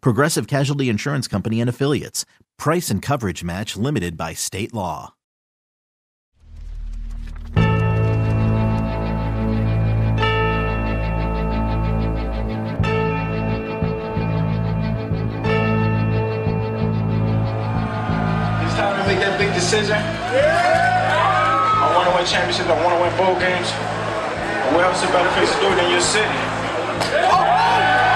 Progressive Casualty Insurance Company and Affiliates. Price and coverage match limited by state law. It's time to make that big decision. I want to win championships. I want to win bowl games. Where else a better place to do it than your city? the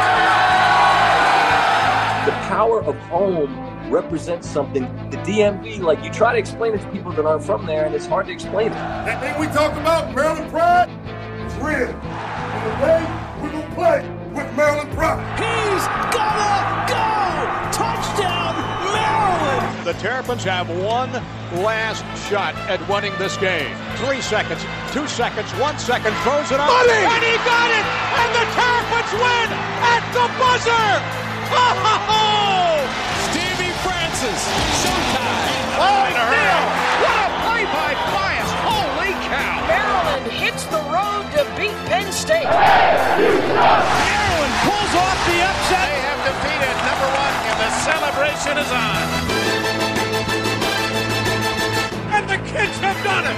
power of home represents something. The DMV, like you try to explain it to people that aren't from there, and it's hard to explain it. That thing we talk about, Maryland pride, is real. And today, we're going to play with Maryland pride. He's gonna go! Touchdown, Maryland! The Terrapins have one last shot at winning this game. Three seconds, two seconds, one second, throws it up. Money! And he got it! And the Terrapins win at the buzzer! Oh! Stevie Franchise, showtime! Oh, Neil! What a play by Bias! Holy cow! Maryland hits the road to beat Penn State. Maryland pulls off the upset! They have defeated number one, and the celebration is on. And the kids have done it.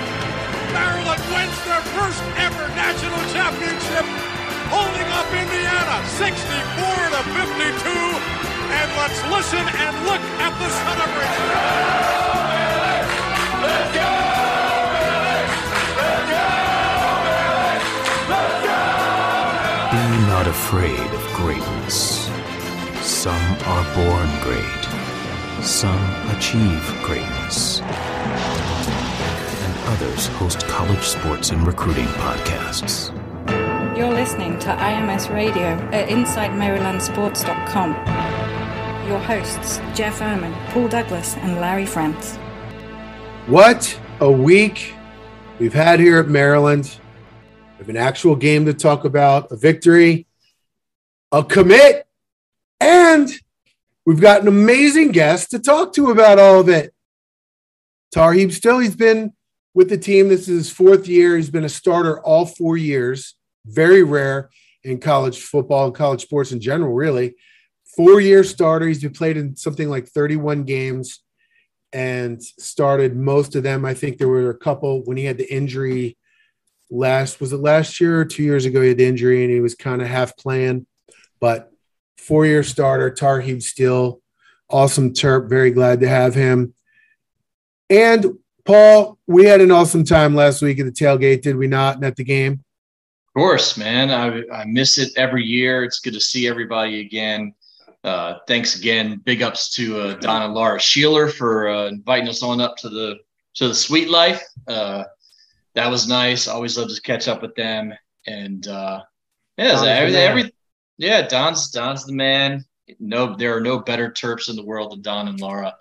Maryland wins their first ever national championship, holding up Indiana 64 to 52. And let's listen and look at the celebration. Be not afraid of greatness. Some are born great, some achieve greatness, and others host college sports and recruiting podcasts. You're listening to IMS Radio at InsideMarylandSports.com. Your hosts, Jeff Erman, Paul Douglas, and Larry France. What a week we've had here at Maryland. We have an actual game to talk about, a victory, a commit, and we've got an amazing guest to talk to about all of it. Tarheeb Still, he's been with the team. This is his fourth year. He's been a starter all four years. Very rare in college football and college sports in general, really. Four year starter. He's been played in something like 31 games and started most of them. I think there were a couple when he had the injury last, was it last year or two years ago? He had the injury and he was kind of half playing, but four year starter, Tarheeb Still, awesome Terp. Very glad to have him. And Paul, we had an awesome time last week at the tailgate, did we not? And at the game? Of course, man. I, I miss it every year. It's good to see everybody again. Uh, thanks again. Big ups to uh, Don and Laura Sheeler for uh, inviting us on up to the to the Sweet Life. Uh, that was nice. Always love to catch up with them. And uh, yeah, Don's the every, man. every yeah, Don's Don's the man. No, there are no better Terps in the world than Don and Laura.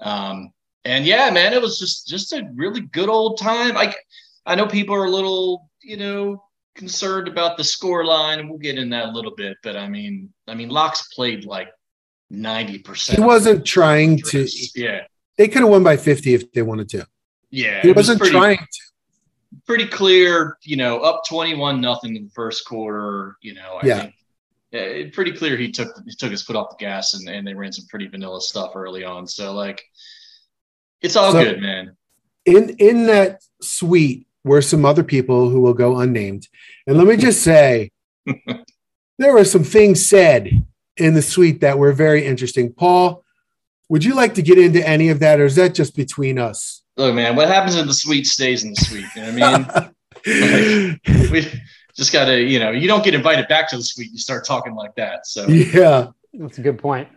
Um, and yeah, man, it was just just a really good old time. Like I know people are a little, you know, concerned about the score line, and we'll get in that a little bit. But I mean, I mean, Locks played like ninety percent. He wasn't trying to, Yeah, they could have won by 50 if they wanted to. yeah. He it was wasn't pretty- trying to. pretty clear, you know, up 21 nothing in the first quarter, you know, I Yeah. think yeah, pretty clear he took he took his foot off the gas and, and they ran some pretty vanilla stuff early on. So like it's all So- good, man. in in that suite were some other people who will go unnamed and let me just say there were some things said in the suite that were very interesting paul Would you like to get into any of that, or is that just between us? Look, man, what happens in the suite stays in the suite. You know what I mean? like, we just got to, you know, you don't get invited back to the suite. You start talking like that. So yeah, that's a good point.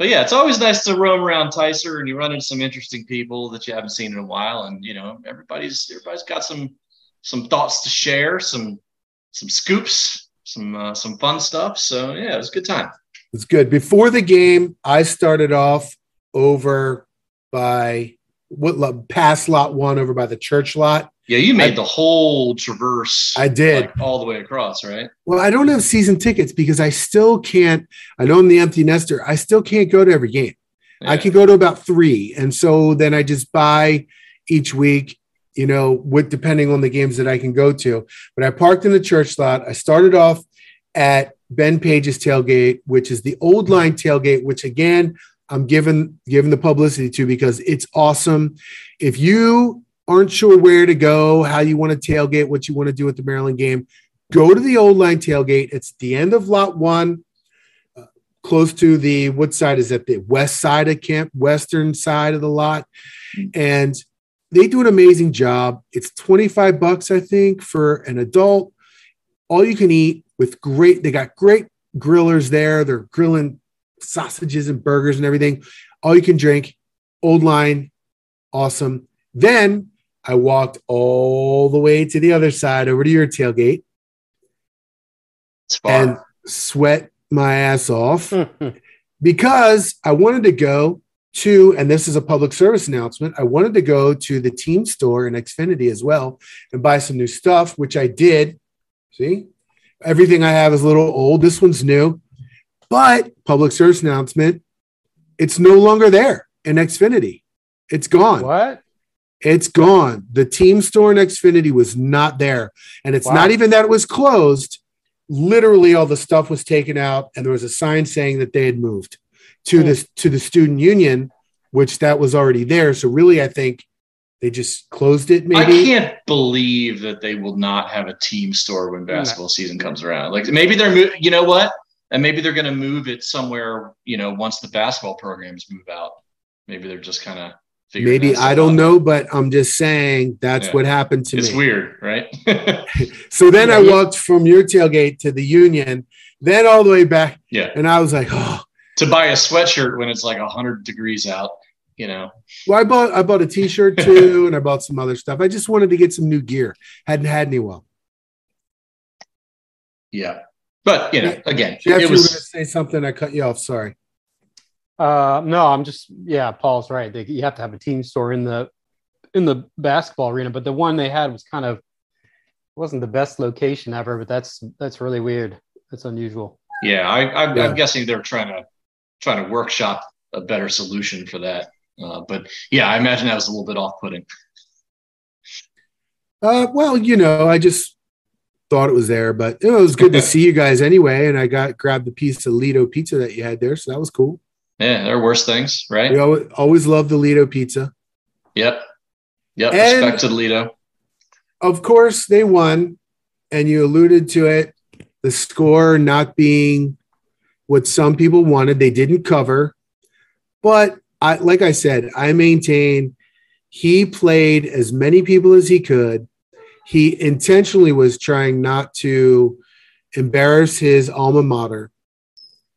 But yeah, it's always nice to roam around Tyser and you run into some interesting people that you haven't seen in a while. And you know, everybody's everybody's got some some thoughts to share, some some scoops, some uh, some fun stuff. So yeah, it was a good time. It's good. Before the game, I started off over by what past lot one over by the church lot. Yeah, you made I, the whole traverse. I did like, all the way across, right? Well, I don't have season tickets because I still can't. I know I'm the empty nester. I still can't go to every game. Yeah. I can go to about three, and so then I just buy each week. You know, with depending on the games that I can go to. But I parked in the church lot. I started off at Ben Page's tailgate, which is the old line tailgate, which again I'm giving giving the publicity to because it's awesome. If you aren't sure where to go, how you want to tailgate, what you want to do at the Maryland game, go to the old line tailgate. It's the end of lot one, uh, close to the what side is it? The west side of camp, western side of the lot, and they do an amazing job. It's 25 bucks, I think, for an adult. All you can eat with great, they got great grillers there. They're grilling sausages and burgers and everything. All you can drink, old line, awesome. Then I walked all the way to the other side over to your tailgate and sweat my ass off because I wanted to go to, and this is a public service announcement, I wanted to go to the team store in Xfinity as well and buy some new stuff, which I did. See, everything I have is a little old. This one's new. But public service announcement, it's no longer there in Xfinity. It's gone. What? It's gone. The team store in Xfinity was not there. And it's wow. not even that it was closed. Literally all the stuff was taken out and there was a sign saying that they had moved to hmm. this to the student union, which that was already there. So really I think they just closed it maybe. I can't believe that they will not have a team store when basketball no. season comes around. Like maybe they're you know what? and maybe they're going to move it somewhere you know once the basketball programs move out maybe they're just kind of maybe i don't out. know but i'm just saying that's yeah. what happened to it's me it's weird right so then yeah, i walked from your tailgate to the union then all the way back yeah and i was like oh to buy a sweatshirt when it's like 100 degrees out you know well i bought i bought a t-shirt too and i bought some other stuff i just wanted to get some new gear hadn't had any well yeah but you know, again, Jeff, it was, you were going to say something. I cut you off. Sorry. Uh, no, I'm just yeah. Paul's right. They, you have to have a team store in the in the basketball arena, but the one they had was kind of wasn't the best location ever. But that's that's really weird. That's unusual. Yeah, I, I, yeah. I'm guessing they're trying to trying to workshop a better solution for that. Uh, but yeah, I imagine that was a little bit off putting. Uh, well, you know, I just thought it was there, but it was good to see you guys anyway. And I got grabbed the piece of Lido pizza that you had there, so that was cool. Yeah, there are worse things, right? We always, always love the Lido pizza. Yep. Yep. And Respect to Lido. Of course, they won, and you alluded to it. The score not being what some people wanted, they didn't cover. But I, like I said, I maintain he played as many people as he could he intentionally was trying not to embarrass his alma mater.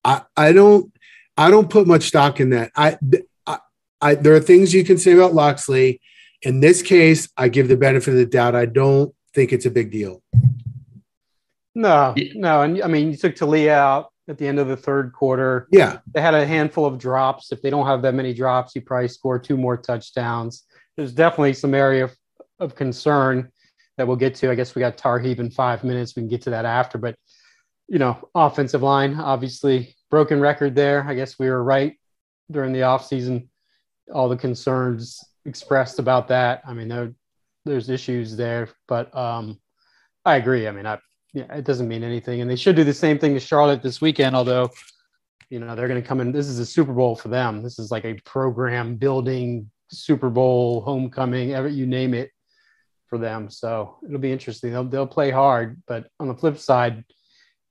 I, I don't I don't put much stock in that. I, I, I there are things you can say about Locksley. In this case, I give the benefit of the doubt. I don't think it's a big deal. No, no, and I mean you took Taulia out at the end of the third quarter. Yeah, they had a handful of drops. If they don't have that many drops, you probably score two more touchdowns. There's definitely some area of, of concern that we'll get to. I guess we got Tarheeb in five minutes. We can get to that after. But, you know, offensive line, obviously broken record there. I guess we were right during the offseason. All the concerns expressed about that. I mean, there, there's issues there, but um, I agree. I mean, I, yeah, it doesn't mean anything. And they should do the same thing to Charlotte this weekend, although, you know, they're going to come in. This is a Super Bowl for them. This is like a program building Super Bowl, homecoming, ever you name it for them. So it'll be interesting. They'll, they'll play hard, but on the flip side,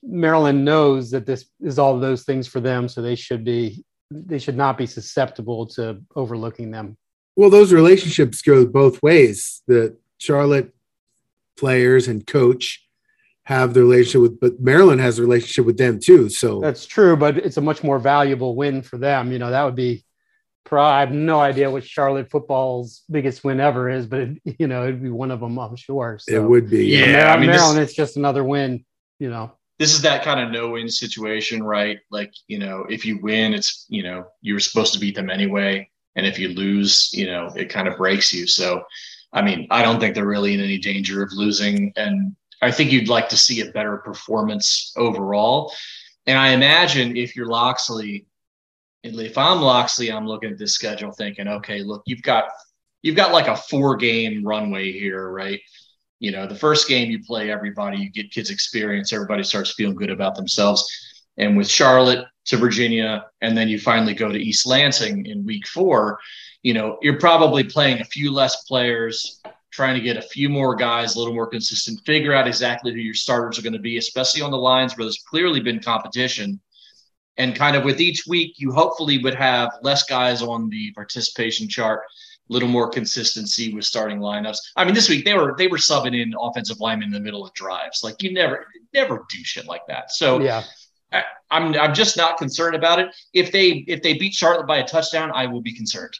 Maryland knows that this is all those things for them, so they should be they should not be susceptible to overlooking them. Well, those relationships go both ways. The Charlotte players and coach have the relationship with, but Maryland has a relationship with them too. So that's true, but it's a much more valuable win for them. You know, that would be. I have no idea what Charlotte football's biggest win ever is, but it, you know, it'd be one of them, I'm sure. So, it would be. Yeah, Maryland, I mean, Maryland this, it's just another win. You know, this is that kind of no-win situation, right? Like, you know, if you win, it's you know you were supposed to beat them anyway, and if you lose, you know, it kind of breaks you. So, I mean, I don't think they're really in any danger of losing, and I think you'd like to see a better performance overall. And I imagine if you're Locksley, if I'm Locksley, I'm looking at this schedule thinking, okay, look, you've got you've got like a four game runway here, right? You know, the first game you play everybody, you get kids experience, everybody starts feeling good about themselves. And with Charlotte to Virginia, and then you finally go to East Lansing in week four, you know, you're probably playing a few less players, trying to get a few more guys a little more consistent, figure out exactly who your starters are going to be, especially on the lines where there's clearly been competition. And kind of with each week, you hopefully would have less guys on the participation chart, little more consistency with starting lineups. I mean, this week they were they were subbing in offensive linemen in the middle of drives. Like you never never do shit like that. So yeah. I, I'm I'm just not concerned about it. If they if they beat Charlotte by a touchdown, I will be concerned.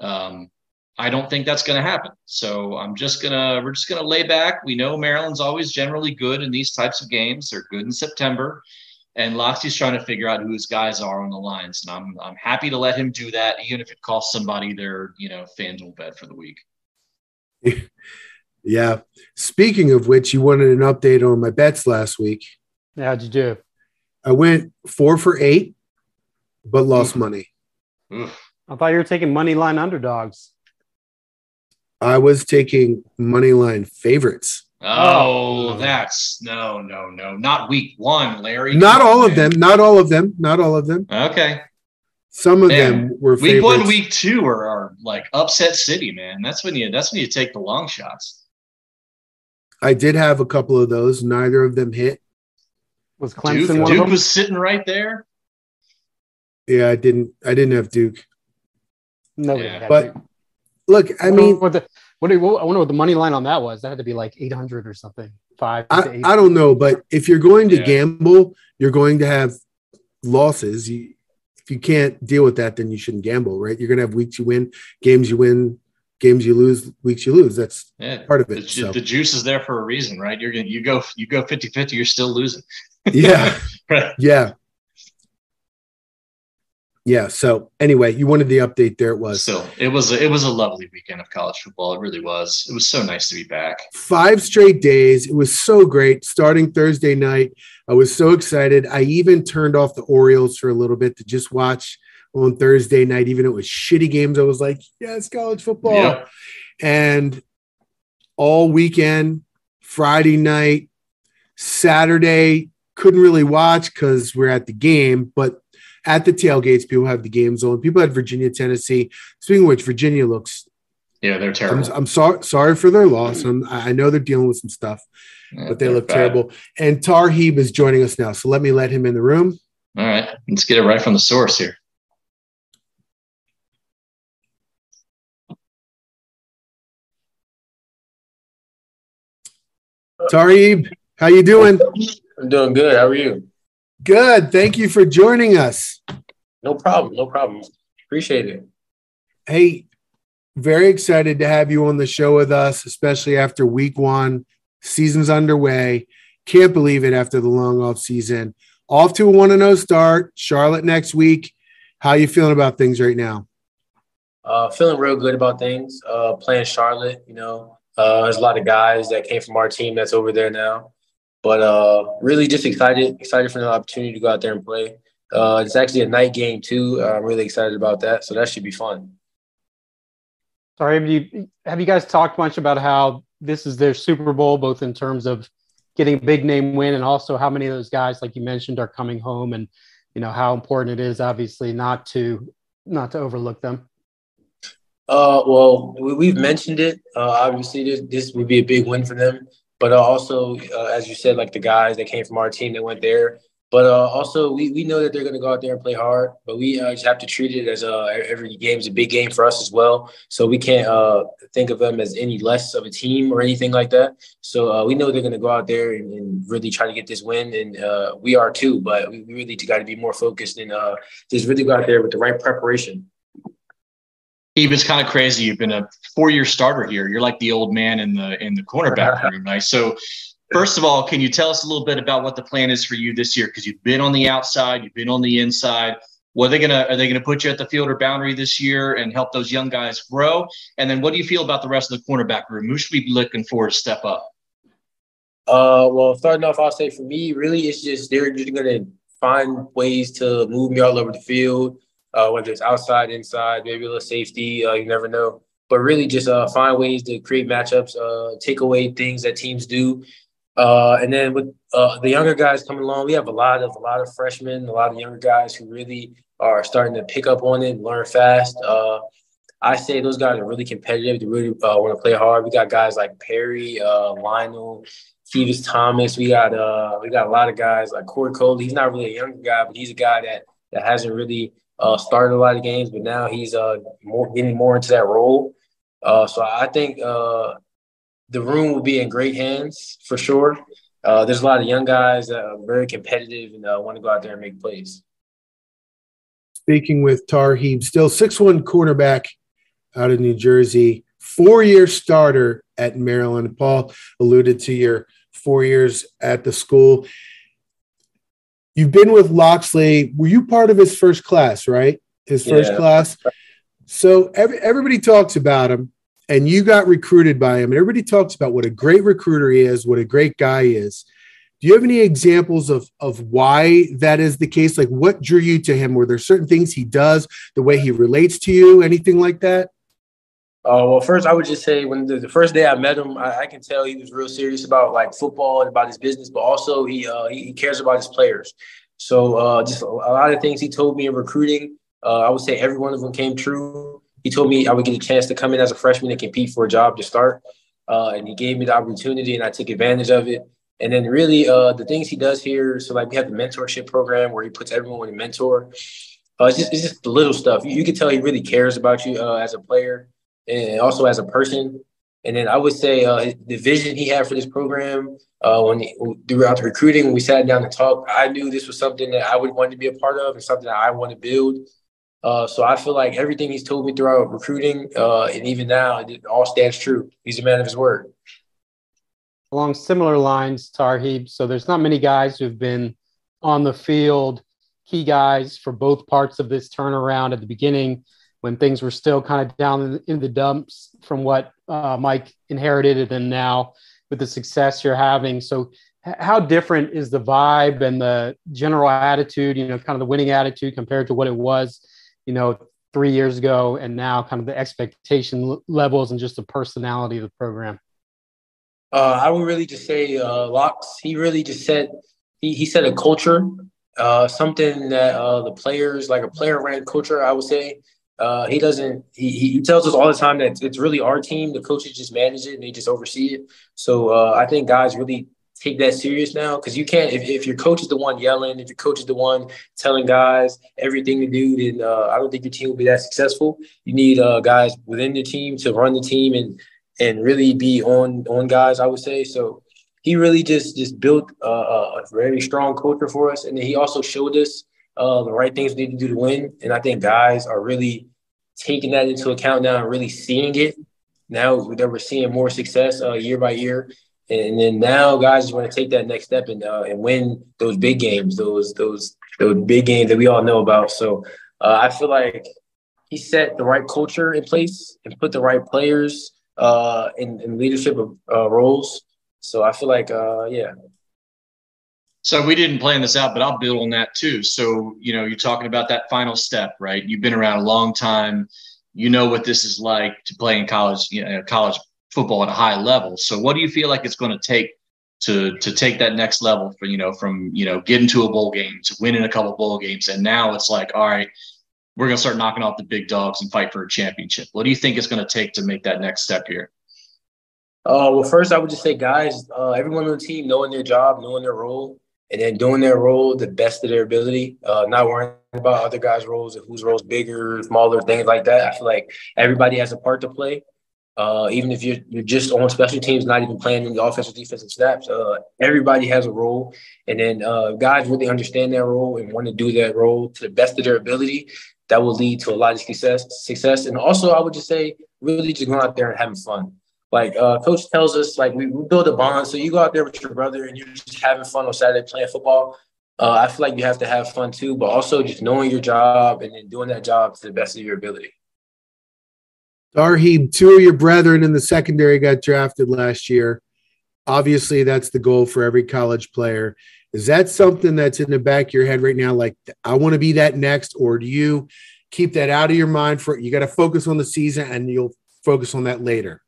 Um, I don't think that's going to happen. So I'm just gonna we're just gonna lay back. We know Maryland's always generally good in these types of games. They're good in September, and Locksley's trying to figure out who his guys are on the lines. And I'm I'm happy to let him do that, even if it costs somebody their you know FanDuel bet for the week. yeah. Speaking of which, you wanted an update on my bets last week. Yeah, how'd you do? I went four for eight, but lost money. I thought you were taking money line underdogs. I was taking money line favorites. Oh. oh, that's no, no, no, not week one, Larry. Not all on, of them. Not all of them. Not all of them. Okay. Some of Man, them were week favorites. one, week two are, are like upset city, man. That's when you that's when you take the long shots. I did have a couple of those. Neither of them hit. Was Duke, Clemson one Duke of them? was sitting right there. Yeah, I didn't. I didn't have Duke. Nobody Yeah. had But look, I mean, what do you, I wonder what the money line on that was. That had to be like eight hundred or something. Five. I. I don't know, but if you're going to Yeah. gamble, you're going to have losses. You, if you can't deal with that, then you shouldn't gamble, right? You're going to have weeks you win, games you win, games you lose, weeks you lose. That's Yeah, part of it. ju- So. the juice is there for a reason, right? You're gonna you go you go 50-50, you're still losing. yeah, Right. yeah, yeah. So anyway, you wanted the update. There it was. So it was a, it was a lovely weekend of college football. It really was. It was so nice to be back. five straight days. It was so great. Starting Thursday night, I was so excited. I even turned off the Orioles for a little bit to just watch on Thursday night, even it was shitty games. I was like, yes, college football. Yep. And all weekend, Friday night, Saturday, couldn't really watch because we're at the game, but at the tailgates, people have the games on. People had Virginia, Tennessee. Speaking of which, Virginia looks Yeah, they're I'm, terrible. I'm sorry sorry for their loss. I'm, I know they're dealing with some stuff, Yeah, but they look bad. terrible. And Tarheeb is joining us now, so let me let him in the room. All right, let's get it right from the source here. Uh, Tarheeb, how you doing? I'm doing good. How are you? Good. Thank you for joining us. No problem. No problem. Appreciate it. Hey, very excited to have you on the show with us, especially after week one. Season's underway. Can't believe it after the long off season. Off to a one and zero start. Charlotte next week. How you feeling about things right now? Uh, feeling real good about things. Uh, playing Charlotte, you know, uh, there's a lot of guys that came from our team that's over there now. But uh, really just excited, excited for the opportunity to go out there and play. Uh, it's actually a night game too. I'm really excited about that. So that should be fun. Sorry, have you have you guys talked much about how this is their Super Bowl, both in terms of getting a big name win and also how many of those guys, like you mentioned, are coming home, and you know how important it is, obviously, not to not to overlook them. Uh, well, we, we've mentioned it. Uh, obviously, this, this would be a big win for them. But uh, also, uh, as you said, like the guys that came from our team that went there. But uh, also, we, we know that they're going to go out there and play hard, but we uh, just have to treat it as uh, every game is a big game for us as well. So we can't uh, think of them as any less of a team or anything like that. So we know they're going to go out there and, and, really try to get this win, and we are too. But we really got to be more focused and just really go out there with the right preparation. Eve, it's kind of crazy. You've been a four-year starter here. You're like the old man in the in the cornerback room, right? So First of all, can you tell us a little bit about what the plan is for you this year? Because you've been on the outside, you've been on the inside. What are they gonna are they gonna put you at the field or boundary this year and help those young guys grow? And then what do you feel about the rest of the cornerback room? Who should we be looking for to step up? Uh, well, starting off, I'll say for me, really, it's just they're just gonna find ways to move me all over the field, uh, whether it's outside, inside, maybe a little safety. Uh, you never know. But really, just uh, find ways to create matchups, uh, take away things that teams do, uh, and then with uh, the younger guys coming along, we have a lot of a lot of freshmen, a lot of younger guys who really are starting to pick up on it and learn fast. Uh, I say those guys are really competitive. They really uh, want to play hard. We got guys like Perry, uh, Lionel, Kevis Thomas. We got uh, we got a lot of guys like Corey Coley. He's not really a younger guy, but he's a guy that that hasn't really started a lot of games, but now he's more getting more into that role. Uh, so I think uh, the room will be in great hands for sure. Uh, there's a lot of young guys that are very competitive and uh, want to go out there and make plays. Speaking with Tarheeb, Still 6'1 cornerback out of New Jersey, four year starter at Maryland. Paul alluded to your four years at the school. You've been with Locksley. Were you part of his first class, right? His first yeah. class. So every, everybody talks about him and you got recruited by him, and everybody talks about what a great recruiter he is, what a great guy he is. Do you have any examples of of why that is the case? Like, what drew you to him? Were there certain things he does, the way he relates to you, anything like that? Uh, well, first, I would just say when the, the first day I met him, I, I, can tell he was real serious about like football and about his business, but also he uh, he, cares about his players. So uh, just a, a, lot of things he told me in recruiting, uh, I would say every one of them came true he told me I would get a chance to come in as a freshman and compete for a job to start. Uh, and he gave me the opportunity, and I took advantage of it. And then really, uh, the things he does here. So like we have the mentorship program where he puts everyone with a mentor. It's just it's just the little stuff. You, you can tell he really cares about you as a player and also as a person. And then I would say uh, the vision he had for this program uh, when he, throughout the recruiting, when we sat down to talk, I knew this was something that I would want to be a part of and something that I want to build. Uh, so I feel like everything he's told me throughout recruiting, uh, and even now, it all stands true. He's a man of his word. Along similar lines, Tarheeb. So there's not many guys who've been on the field, key guys for both parts of this turnaround at the beginning when things were still kind of down in the dumps from what uh, Mike inherited, and then now with the success you're having. So how different is the vibe and the general attitude, you know, kind of the winning attitude compared to what it was you know, three years ago and now kind of the expectation levels and just the personality of the program? Uh, I would really just say uh, Locks. He really just said he, he said a culture, uh, something that uh, the players like a player ran culture. I would say uh, he doesn't. He, he tells us all the time that it's really our team. The coaches just manage it and they just oversee it. So uh, I think guys really take that serious now because you can't if, if your coach is the one yelling if your coach is the one telling guys everything to do then uh, i don't think your team will be that successful you need uh, guys within the team to run the team and and really be on on guys i would say so he really just just built uh, a very strong culture for us and he also showed us uh, the right things we need to do to win and i think guys are really taking that into account now and really seeing it now that we're seeing more success uh, year by year and then now guys want to take that next step and uh, and win those big games, those those those big games that we all know about. So uh, I feel like he set the right culture in place and put the right players uh, in, in leadership of, uh, roles. So I feel like uh, yeah. So we didn't plan this out, but I'll build on that too. So you know, you're talking about that final step, right? You've been around a long time. You know what this is like to play in college, you know, college football at a high level. So what do you feel like it's going to take to to take that next level for you know from you know getting to a bowl game to winning a couple bowl games and now it's like all right we're going to start knocking off the big dogs and fight for a championship. What do you think it's going to take to make that next step here? Uh, well, first I would just say, guys, uh, everyone on the team knowing their job, knowing their role, and then doing their role the best of their ability, uh, not worrying about other guys' roles and whose roles bigger, smaller, things like that. I feel like everybody has a part to play. Uh, even if you're you're just on special teams, not even playing in the offensive defensive snaps, uh, everybody has a role. And then uh, guys really understand their role and want to do that role to the best of their ability. That will lead to a lot of success. Success, and also I would just say, really just going out there and having fun. Like uh, coach tells us, like we, we build a bond. So you go out there with your brother and you're just having fun on Saturday playing football. Uh, I feel like you have to have fun too, but also just knowing your job and then doing that job to the best of your ability. Tarheeb, two of your brethren in the secondary got drafted last year. Obviously, that's the goal for every college player. Is that something that's in the back of your head right now? Like, I want to be that next, or do you keep that out of your mind for you got to focus on the season and you'll focus on that later?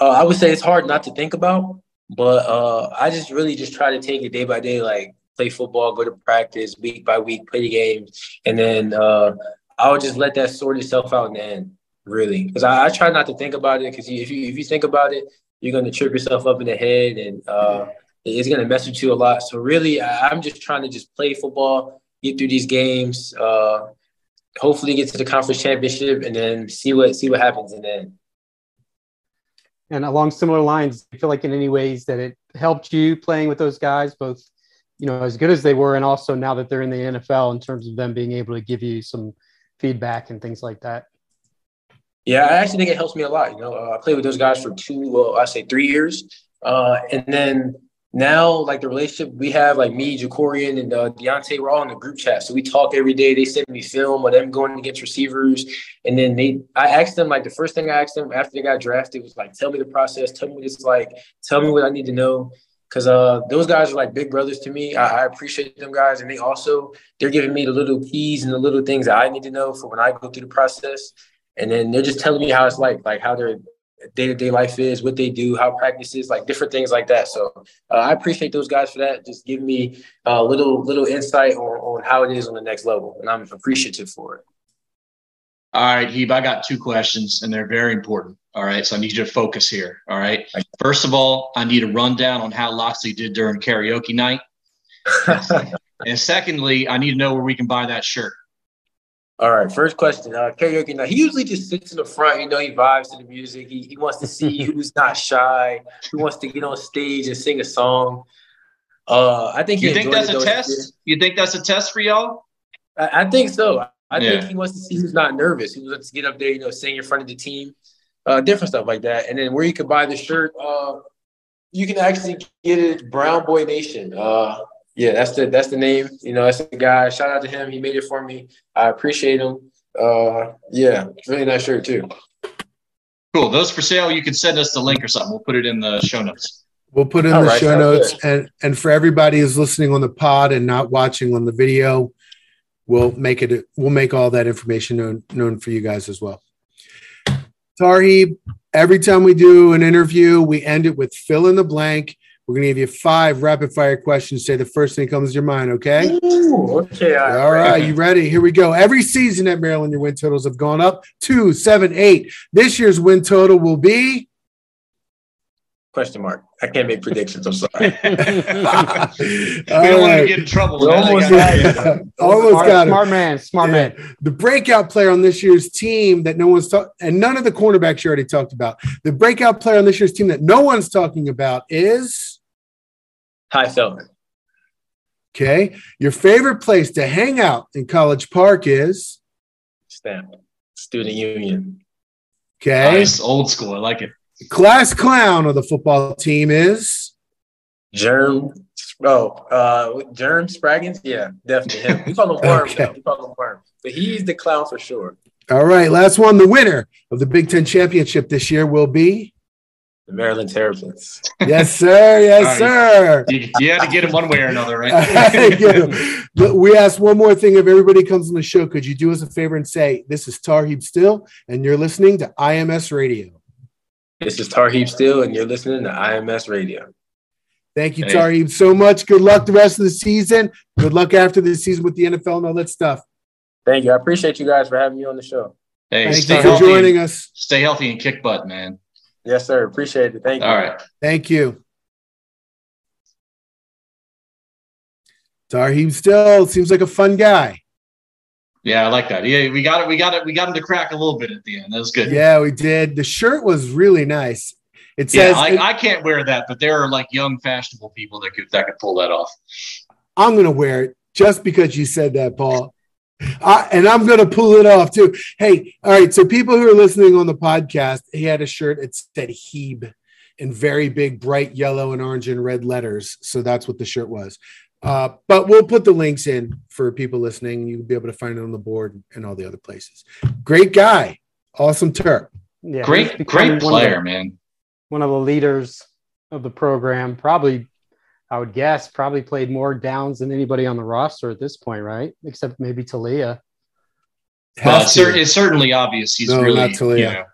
Uh, I would say it's hard not to think about, but uh, I just really just try to take it day by day, like play football, go to practice week by week, play the games, and then uh, I'll just let that sort itself out in the end, really. Because I, I, try not to think about it, because if you if you think about it, you're going to trip yourself up in the head, and uh, it's going to mess with you a lot. So really, I, am just trying to just play football, get through these games, uh, hopefully get to the conference championship, and then see what see what happens, and then and along similar lines, I feel like in any ways that it helped you playing with those guys, both you know as good as they were, and also now that they're in the NFL, in terms of them being able to give you some feedback and things like that. Yeah, I actually think it helps me a lot. You know, uh, I played with those guys for two, well, I say three years, uh, and then now like the relationship we have, like me, Jakorian, and uh, Deonte, we're all in the group chat. So we talk every day. They send me film of them going against receivers. And then they I asked them, like the first thing I asked them after they got drafted was like, tell me the process, tell me what it's like, tell me what I need to know. Cause uh those guys are like big brothers to me. I, I appreciate them guys. And they also they're giving me the little keys and the little things that I need to know for when I go through the process. And then they're just telling me how it's like, like how they're day to day life is, what they do, how practice is, like different things like that. So uh, I appreciate those guys for that. Just give me a little little insight on, on how it is on the next level, and I'm appreciative for it. All right, Heeb, I got two questions, and they're very important. All right, so I need you to focus here. All right. First of all, I need a rundown on how Locksley did during karaoke night. and secondly, I need to know where we can buy that shirt. All right, first question. Uh, karaoke. Now he usually just sits in the front. You know, he vibes to the music. He, he wants to see who's not shy, who wants to get on stage and sing a song. Uh, I think you think that's a test. You think that's a test for y'all? I, I think so. I yeah. think he wants to see who's not nervous, who wants to get up there, you know, sing in front of the team, uh, different stuff like that. And then where you can buy the shirt, uh, you can actually get it Brown Boy Nation. Uh, yeah, that's the that's the name. You know, that's the guy. Shout out to him. He made it for me. I appreciate him. Uh, yeah, really nice shirt too. Cool. Those for sale. You can send us the link or something. We'll put it in the show notes. We'll put in All the right, show notes, good. and and for everybody who's listening on the pod and not watching on the video, we'll make it. We'll make all that information known known for you guys as well. Tarheeb, every time we do an interview, we end it with fill in the blank we're going to give you five rapid fire questions. Say the first thing comes to your mind, okay? Ooh, okay. All, all right. right. You ready? Here we go. Every season at Maryland, your win totals have gone up two, seven, eight. This year's win total will be Question mark. I can't make predictions. I'm sorry. we don't right. want to get in trouble. Almost, got it. almost smart, got it. Smart man. Smart yeah. man. The breakout player on this year's team that no one's talking, and none of the cornerbacks you already talked about. The breakout player on this year's team that no one's talking about is Tai Felton. Okay. Your favorite place to hang out in College Park is Stamp Student Union. Okay. Nice. Old school. I like it. The class clown of the football team is Germ. Oh, uh, Germ Spraggins. Yeah, definitely him. We call him Worm. okay. We call him Worm, but he's the clown for sure. All right, last one. The winner of the Big Ten championship this year will be the Maryland Terrapins. Yes, sir. Yes, right. sir. You, you, had to get him one way or another, right? but we asked one more thing. If everybody comes on the show, could you do us a favor and say, This is Tarheeb Still, and you're listening to IMS Radio? This is Tarheeb Still, and you're listening to IMS Radio. Thank you, Tarheeb, so much. Good luck the rest of the season. Good luck after the season with the NFL and all that stuff. Thank you. I appreciate you guys for having me on the show. Hey, Thank you for joining us. Stay healthy and kick butt, man. Yes, sir. Appreciate it. Thank you. All right. Thank you. Tarheeb Still seems like a fun guy. Yeah, I like that. Yeah, we got it. We got it. We got him to crack a little bit at the end. That was good. Yeah, we did. The shirt was really nice. It Yeah, says I, it- I can't wear that, but there are like young, fashionable people that could that could pull that off. I'm going to wear it just because you said that, Paul. I, and I'm going to pull it off too. Hey, all right. So, people who are listening on the podcast, he had a shirt. It said Heeb in very big, bright yellow and orange and red letters. So, that's what the shirt was. Uh, but we'll put the links in for people listening. You'll be able to find it on the board and all the other places. Great guy. Awesome Terp. Yeah, he's great, becoming great one the- player, man. one of the leaders of the program. Probably, I would guess, probably played more downs than anybody on the roster at this point, right? Except maybe Taulia. Well, it's, to. cer- it's certainly obvious he's No, really, not Taulia. you know,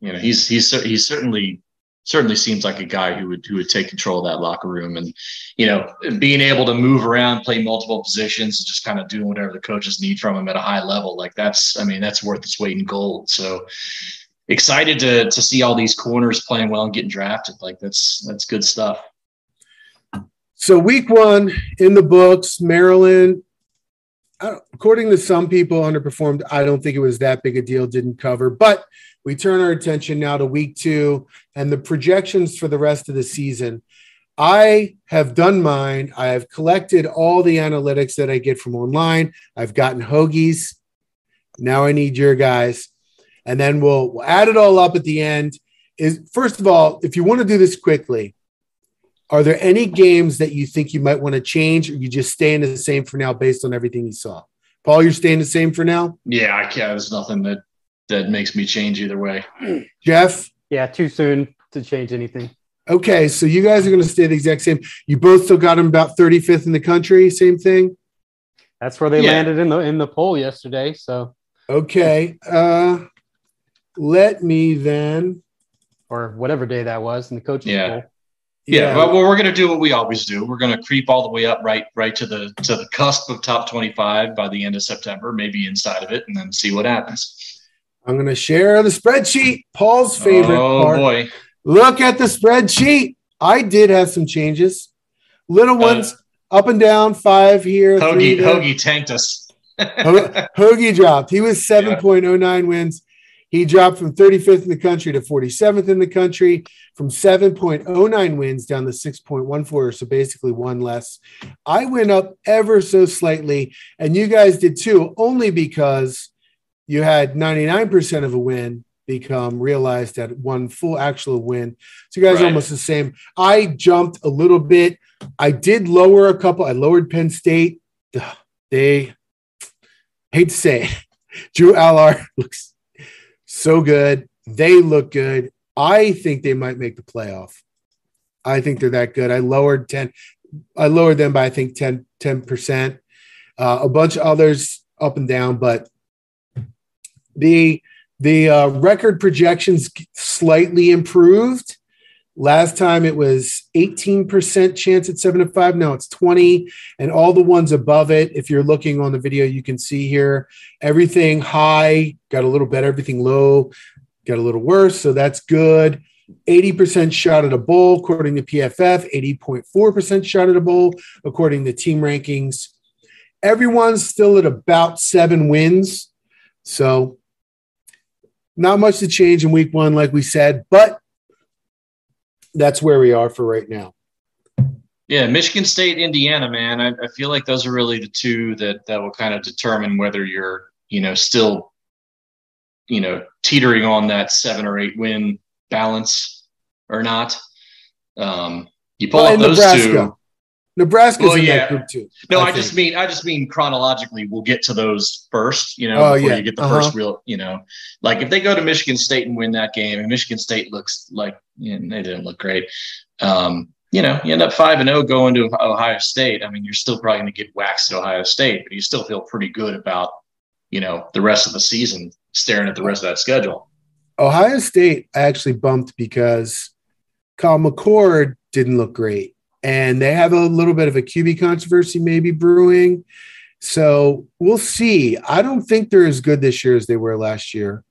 you know, he's he's he's certainly certainly seems like a guy who would who would take control of that locker room and you know being able to move around, play multiple positions, and just kind of doing whatever the coaches need from him at a high level. Like that's, I mean, that's worth its weight in gold. So excited to to see all these corners playing well and getting drafted. Like that's that's good stuff. So week one in the books, Maryland, according to some people, underperformed. I don't think it was that big a deal, didn't cover. But we turn our attention now to week two and the projections for the rest of the season. I have done mine. I have collected all the analytics that I get from online. I've gotten hoagies. Now I need your guys. And then we'll, we'll add it all up at the end. Is first of all, if you want to do this quickly, are there any games that you think you might want to change, or you just staying the same for now based on everything you saw? Paul, you're staying the same for now. Yeah, I can't. There's nothing that that makes me change either way. Jeff, Yeah, too soon to change anything. okay, so you guys are going to stay the exact same. You both still got them about 35th in the country. Same thing. That's where they Yeah. landed in the in the poll yesterday. So, Okay. Uh, let me then. or whatever day that was in the coaching Yeah. poll. Yeah, well, we're going to do what we always do. We're going to creep all the way up right right to the to the cusp of top 25 by the end of September, maybe inside of it, and then see what happens. I'm going to share the spreadsheet. Paul's favorite oh part. boy. Look at the spreadsheet. I did have some changes. Little Uh, ones up and down, five here. Hoagie. Hoagie tanked us. Ho- Hoagie dropped. He was 7.09 wins. He dropped from 35th in the country to 47th in the country, from 7.09 wins down to 6.14. So basically one less. I went up ever so slightly, and you guys did too, only because you had 99% of a win become realized at one full actual win. So you guys are Right. almost the same. I jumped a little bit. I did lower a couple. I lowered Penn State. They hate to say it. Drew Allar looks so good. They look good. I think they might make the playoff. I think they're that good. I lowered 10. I lowered them by I think 10 10%. Uh, a bunch of others up and down, but the the uh, record projections slightly improved. Last time it was 18% chance at seven to five. Now it's 20. And all the ones above it, if you're looking on the video, you can see here everything high got a little better, everything low got a little worse. So that's good. 80% shot at a bowl, according to PFF, 80.4% shot at a bowl, according to team rankings. Everyone's still at about seven wins. So not much to change in week one, like we said, but that's where we are for right now. Yeah, Michigan State, Indiana, man. I, I feel like those are really the two that that will kind of determine whether you're, you know, still, you know, teetering on that seven or eight win balance or not. Um, you pull Well, up those Nebraska. two. Nebraska's Well, in yeah. that group too. No, I, think. just mean I just mean chronologically. We'll get to those first, you know, Oh, before yeah. you get the Uh-huh. first real, you know, like if they go to Michigan State and win that game, and Michigan State looks like you know, they didn't look great. Um, you know, you end up five and zero going to Ohio State. I mean, you're still probably going to get waxed at Ohio State, but you still feel pretty good about you know the rest of the season. Staring at the rest of that schedule. Ohio State I actually bumped because Kyle McCord didn't look great. And they have a little bit of a QB controversy maybe brewing. So we'll see. I don't think they're as good this year as they were last year.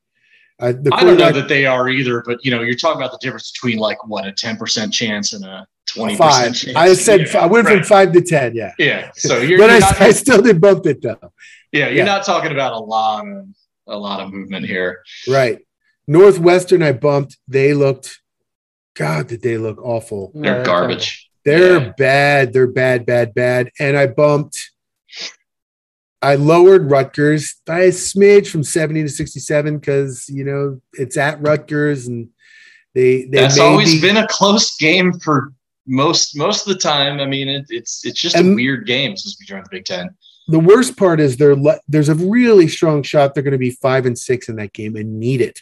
Uh, the I don't know that they are either, but you know, you're talking about the difference between like what a 10% chance and a twenty Five. percent. chance I said I went from five to ten. Yeah. Yeah. So you're, but you're I, not, I still did bump it though. yeah, you're yeah. not talking about a lot of a lot of movement here. Right. Northwestern, I bumped. They looked, God, did they look awful? They're Yeah, garbage. They're Yeah. bad. They're bad, bad, bad. And I bumped. I lowered Rutgers by a smidge from 70 to 67 because you know it's at Rutgers and they they That's always be- been a close game for most most of the time. I mean, it, it's it's just a weird game since we joined the Big Ten. the worst part is there there's a really strong shot they're going to be five and six in that game and need it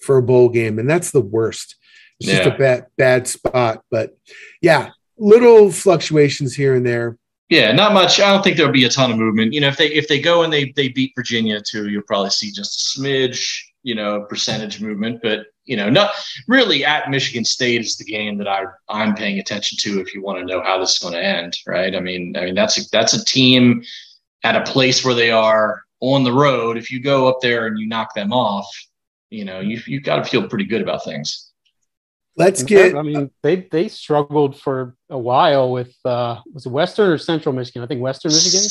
for a bowl game, and that's the worst. It's just a bad bad spot, but yeah, little fluctuations here and there. Yeah, not much. I don't think there'll be a ton of movement. You know, if they if they go and they they beat Virginia too, you'll probably see just a smidge, you know, percentage movement. But you know, not really at Michigan State is the game that I I'm paying attention to if you want to know how this is going to end, right? I mean, I mean that's a, that's a team at a place where they are on the road. If you go up there and you knock them off, you know, you you've got to feel pretty good about things. Let's In get fact, I mean, they they struggled for a while with uh was it Western or Central Michigan? I think Western Michigan.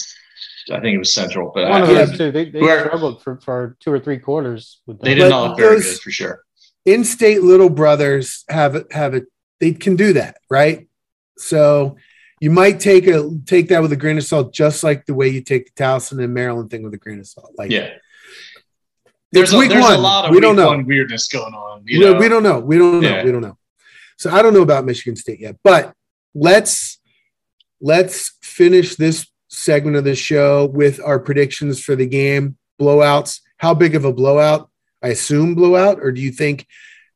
I think it was Central, but One I, of those two. They, they Where- struggled for, for two or three quarters. With they did But not look very good for sure. in-state little brothers have it have it they can do that right so you might take a take that with a grain of salt just like the way you take the Towson and Maryland thing with a grain of salt like Yeah. There's, a, week there's one. a lot of We week don't know. one weirdness going on. You we, know? we don't know we don't know Yeah. we don't know so I don't know about Michigan State yet but let's let's finish this segment of the show with our predictions for the game blowouts how big of a blowout I assume blowout or do you think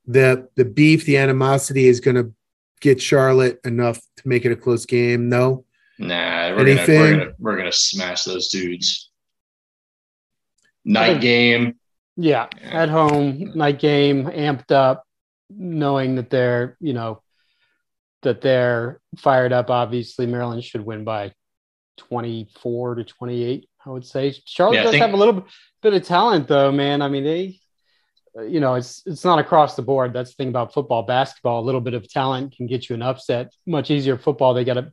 the the beef the animosity is going to get Charlotte enough to make it a close game no Nah, we're gonna, Anything? we're gonna we're gonna smash those dudes. Night game. Yeah, at home, night game, amped up, knowing that they're, you know, that they're fired up. Obviously, Maryland should win by 24 to 28, I would say. Charlotte Yeah, does think- have a little bit of talent, though, man. I mean, they, uh, you know, it's it's not across the board. That's the thing about football, basketball. A little bit of talent can get you an upset. Much easier football. They got to,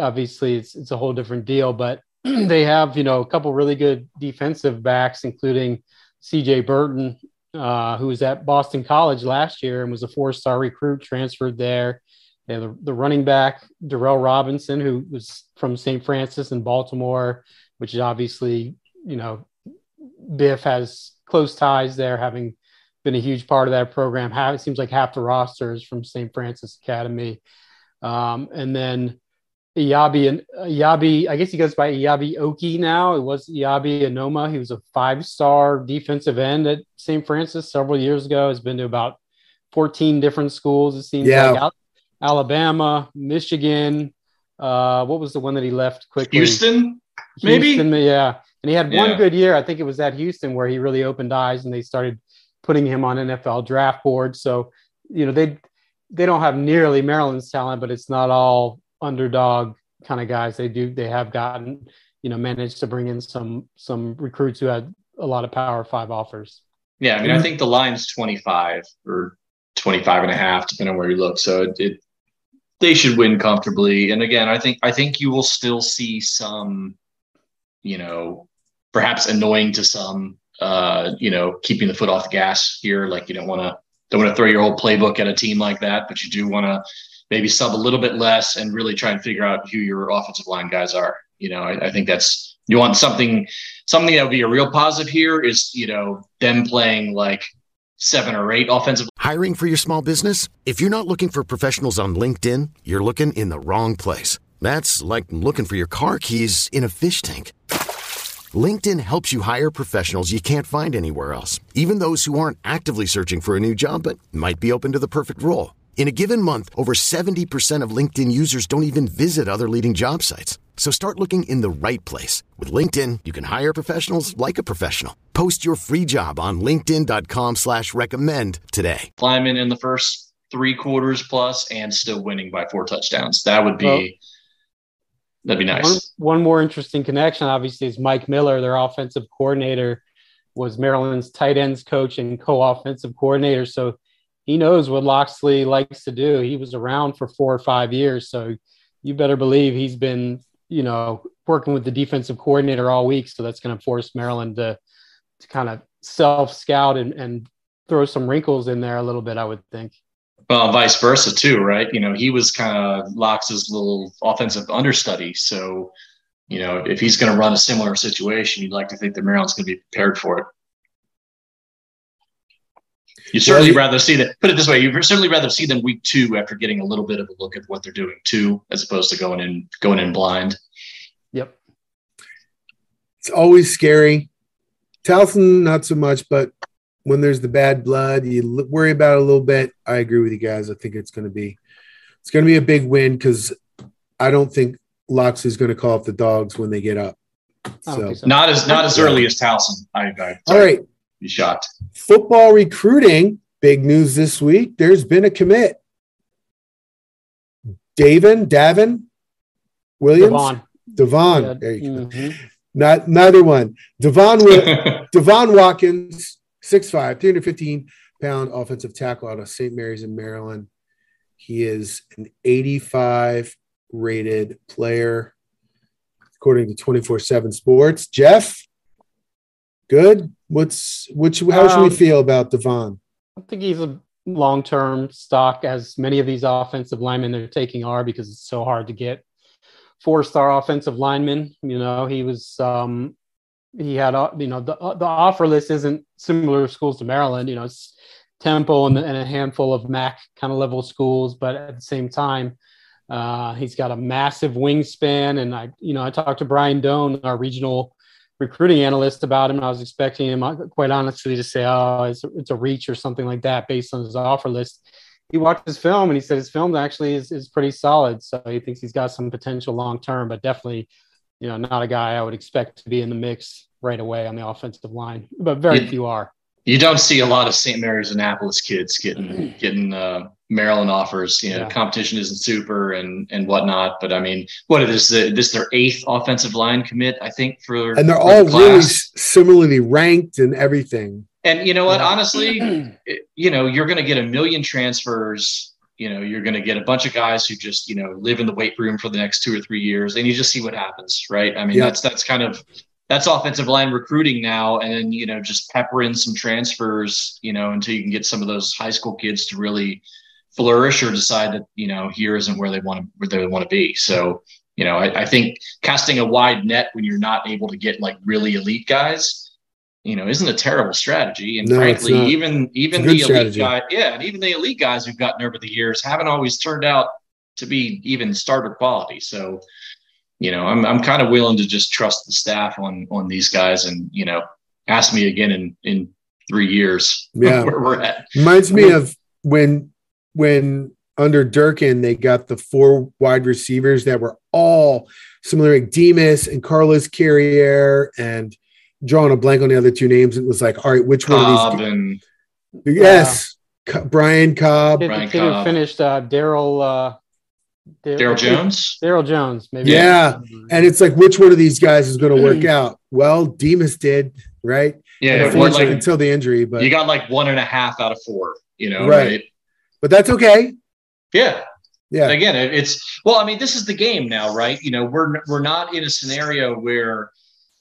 obviously, it's it's a whole different deal, but they have, you know, a couple really good defensive backs, including CJ Burton, uh, who was at Boston College last year and was a four star recruit, transferred there. They the, the running back, Darrell Robinson, who was from St. Frances in Baltimore, which is obviously, you know, Biff has close ties there, having been a huge part of that program. Half, it seems like half the roster is from St. Frances Academy. Um, and then Eyabi and Eyabi, I guess he goes by Eyabi Okie now. It was Eyabi Anoma. He was a five-star defensive end at St. Frances several years ago. Has been to about 14 different schools. It seems Yeah. like Al- Alabama, Michigan. Uh, what was the one that he left quickly? Houston, maybe? Houston, yeah. And he had one Yeah. good year. I think it was at Houston where he really opened eyes and they started putting him on NFL draft boards. So, you know, they they don't have nearly Maryland's talent, but it's not all underdog kind of guys. They do they have gotten, you know, managed to bring in some some recruits who had a lot of power five offers. Yeah, I mean, I think the line's 25 or 25 and a half, depending on where you look. So it, it they should win comfortably. And again, I think I think you will still see some, you know, perhaps annoying to some, uh, you know, keeping the foot off the gas here. Like you don't want to don't want to throw your whole playbook at a team like that, but you do want to maybe sub a little bit less and really try and figure out who your offensive line guys are. You know, I, I think that's you want something something that would be a real positive here is you know them playing like seven or eight offensive Hiring for your small business? If you're not looking for professionals on LinkedIn, you're looking in the wrong place. That's like looking for your car keys in a fish tank. LinkedIn helps you hire professionals you can't find anywhere else, even those who aren't actively searching for a new job but might be open to the perfect role. In a given month, over 70% of LinkedIn users don't even visit other leading job sites. So start looking in the right place. With LinkedIn, you can hire professionals like a professional. Post your free job on linkedin.com slash recommend today. linemen in the first three quarters plus and still winning by four touchdowns. That would be Well- that'd be nice. One, one more interesting connection, obviously, is Mike Miller, their offensive coordinator, was Maryland's tight ends coach and co-offensive coordinator. So he knows what Locksley likes to do. He was around for four or five years, so you better believe he's been, you know, working with the defensive coordinator all week. So that's going to force Maryland to to kind of self scout and, and throw some wrinkles in there a little bit. I would think. Well, vice versa too, right? You know, he was kind of Locke's little offensive understudy. So, you know, if he's going to run a similar situation, you'd like to think that Maryland's going to be prepared for it. You certainly well, rather see that. Put it this way: you certainly rather see them week two after getting a little bit of a look at what they're doing too, as opposed to going in going in blind. Yep. It's always scary. Towson, not so much, but when there's the bad blood, you worry about it a little bit. I agree with you guys. I think it's going to be it's going to be a big win because I don't think Locks is going to call up the dogs when they get up. So. so. not as not as early as Towson. I, I all right. Be shocked. Football recruiting, big news this week. There's been a commit. Davin, Davin, Williams, Devon. Devon. Yeah. There you mm-hmm. go. Not neither one. Devon Devon Watkins, 6'5, 315 pound offensive tackle out of St. Mary's in Maryland. He is an 85 rated player according to 24 7 sports. Jeff, good. What's which? How should um, we feel about Devon? I think he's a long-term stock, as many of these offensive linemen they're taking are because it's so hard to get four-star offensive linemen. You know, he was um, he had you know the the offer list isn't similar schools to Maryland. You know, it's Temple and, and a handful of MAC kind of level schools, but at the same time. Uh, he's got a massive wingspan, and I, you know, I talked to Brian Dohn, our regional recruiting analyst about him. I was expecting him, uh, quite honestly, to say, "Oh, it's a, it's a reach or something like that," based on his offer list. He watched his film and he said his film actually is, is pretty solid. So he thinks he's got some potential long term, but definitely, you know, not a guy I would expect to be in the mix right away on the offensive line. But very yeah. few are you don't see a lot of St. Mary's Annapolis kids getting getting uh, Maryland offers. You know, yeah. competition isn't super and and whatnot. But I mean, what is this? This their eighth offensive line commit, I think, for and they're for all the really similarly ranked and everything. And you know what? Honestly, you know, you're going to get a million transfers. You know, you're going to get a bunch of guys who just you know live in the weight room for the next two or three years, and you just see what happens, right? I mean, yeah. that's that's kind of that's offensive line recruiting now and then you know just pepper in some transfers you know until you can get some of those high school kids to really flourish or decide that you know here isn't where they want to where they want to be. So you know I, I, think casting a wide net when you're not able to get like really elite guys you know isn't a terrible strategy. And no, frankly even even the elite strategy. guy yeah and even the elite guys who've gotten over the years haven't always turned out to be even starter quality. So you know, I'm I'm kind of willing to just trust the staff on on these guys, and you know, ask me again in in three years. Yeah, where we're at. Reminds me of when when under Durkin they got the four wide receivers that were all similar, like Demus and Carlos Carrier, and drawing a blank on the other two names. It was like, all right, which Cobb one of these? And, yes, uh, Brian Cobb. Brian Cobb. finished uh, Daryl. Uh, Daryl Jones? Daryl Jones, maybe. Yeah. And it's like, which one of these guys is going to work hmm. out? Well, Demus did, right? Yeah. Like, until the injury, but you got like one and a half out of four, you know, right? right? But that's okay. Yeah. Yeah. Again, it's well, I mean, this is the game now, right? You know, we're we're not in a scenario where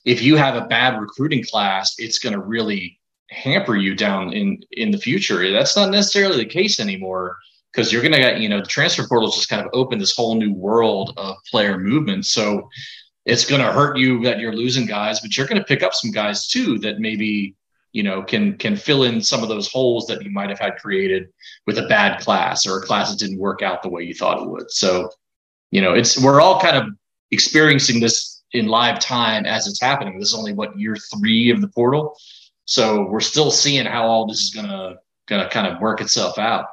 if you have a bad recruiting class, it's going to really hamper you down in in the future. That's not necessarily the case anymore because you're going to get, you know, the transfer portal just kind of opened this whole new world of player movement. So it's going to hurt you that you're losing guys, but you're going to pick up some guys too that maybe, you know, can can fill in some of those holes that you might have had created with a bad class or a class that didn't work out the way you thought it would. So, you know, it's we're all kind of experiencing this in live time as it's happening. This is only what year three of the portal. So we're still seeing how all this is gonna gonna kind of work itself out.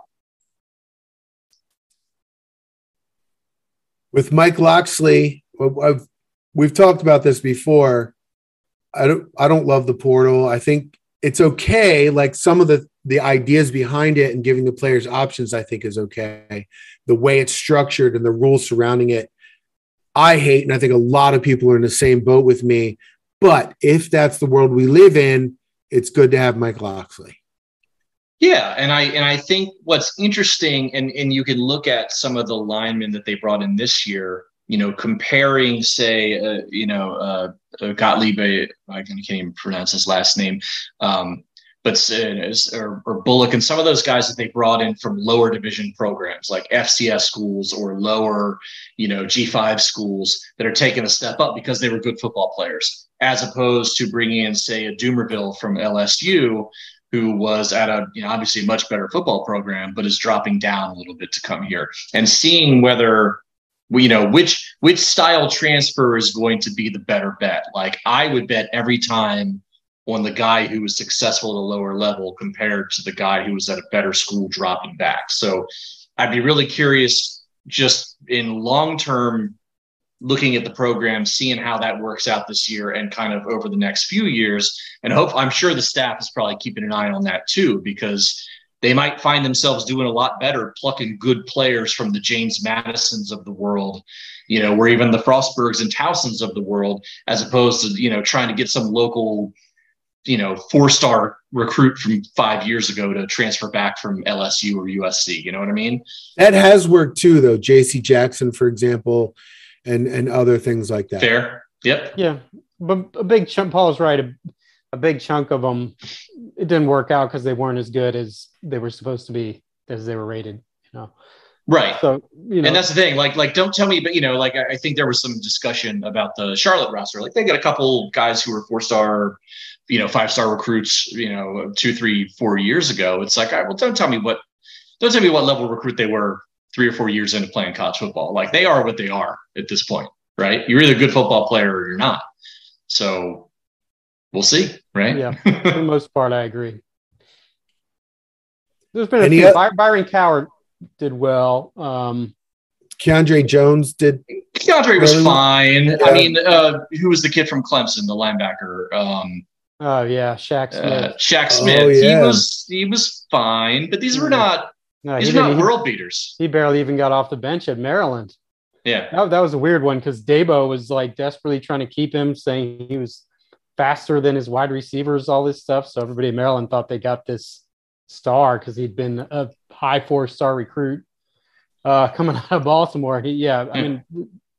With Mike Locksley, I've, we've talked about this before. I don't I don't love the portal. I think it's okay. Like some of the the ideas behind it and giving the players options, I think is okay. The way it's structured and the rules surrounding it, I hate, and I think a lot of people are in the same boat with me. But if that's the world we live in, it's good to have Mike Locksley. Yeah, and I and I think what's interesting, and and you can look at some of the linemen that they brought in this year. You know, comparing, say, uh, you know, uh, uh, Gottlieb, I can't even pronounce his last name, um, but uh, or, or Bullock and some of those guys that they brought in from lower division programs like FCS schools or lower, you know, G5 schools that are taking a step up because they were good football players, as opposed to bringing in, say, a Dumervil from LSU who was at a you know obviously a much better football program but is dropping down a little bit to come here and seeing whether you know which which style transfer is going to be the better bet. Like i would bet every time on the guy who was successful at a lower level compared to the guy who was at a better school dropping back. So i'd be really curious just in long term looking at the program, seeing how that works out this year and kind of over the next few years. And hope I'm sure the staff is probably keeping an eye on that too, because they might find themselves doing a lot better plucking good players from the James Madisons of the world, you know, or even the Frostburgs and Towsons of the world, as opposed to, you know, trying to get some local, you know, four star recruit from five years ago to transfer back from LSU or USC. You know what I mean? That has worked too, though. JC Jackson, for example, and and other things like that. Fair. Yep. Yeah, but a big chunk. Paul's right. A, a big chunk of them, it didn't work out because they weren't as good as they were supposed to be as they were rated. You know. Right. So you know, and that's the thing. Like, like, don't tell me, but you know, like, I think there was some discussion about the Charlotte roster. Like, they got a couple guys who were four star, you know, five star recruits. You know, two, three, four years ago. It's like, all right, well, don't tell me what, don't tell me what level recruit they were three or four years into playing college football. Like they are what they are at this point, right? You're either a good football player or you're not. So we'll see, right? Yeah, for the most part, I agree. There's been a Any few. By- Byron Cowart did well. Um, Keandre Jones did. Keandre was fine. Yeah. I mean, uh, who was the kid from Clemson, the linebacker? Um, oh yeah, Shaq Smith. Uh, Shaq Smith. Oh, yeah. He was he was fine, but these were not no, He's not world beaters. He barely even got off the bench at Maryland. Yeah. That, that was a weird one because Dabo was like desperately trying to keep him, saying he was faster than his wide receivers, all this stuff. So everybody in Maryland thought they got this star because he'd been a high four star recruit uh, coming out of Baltimore. He, yeah, I mean,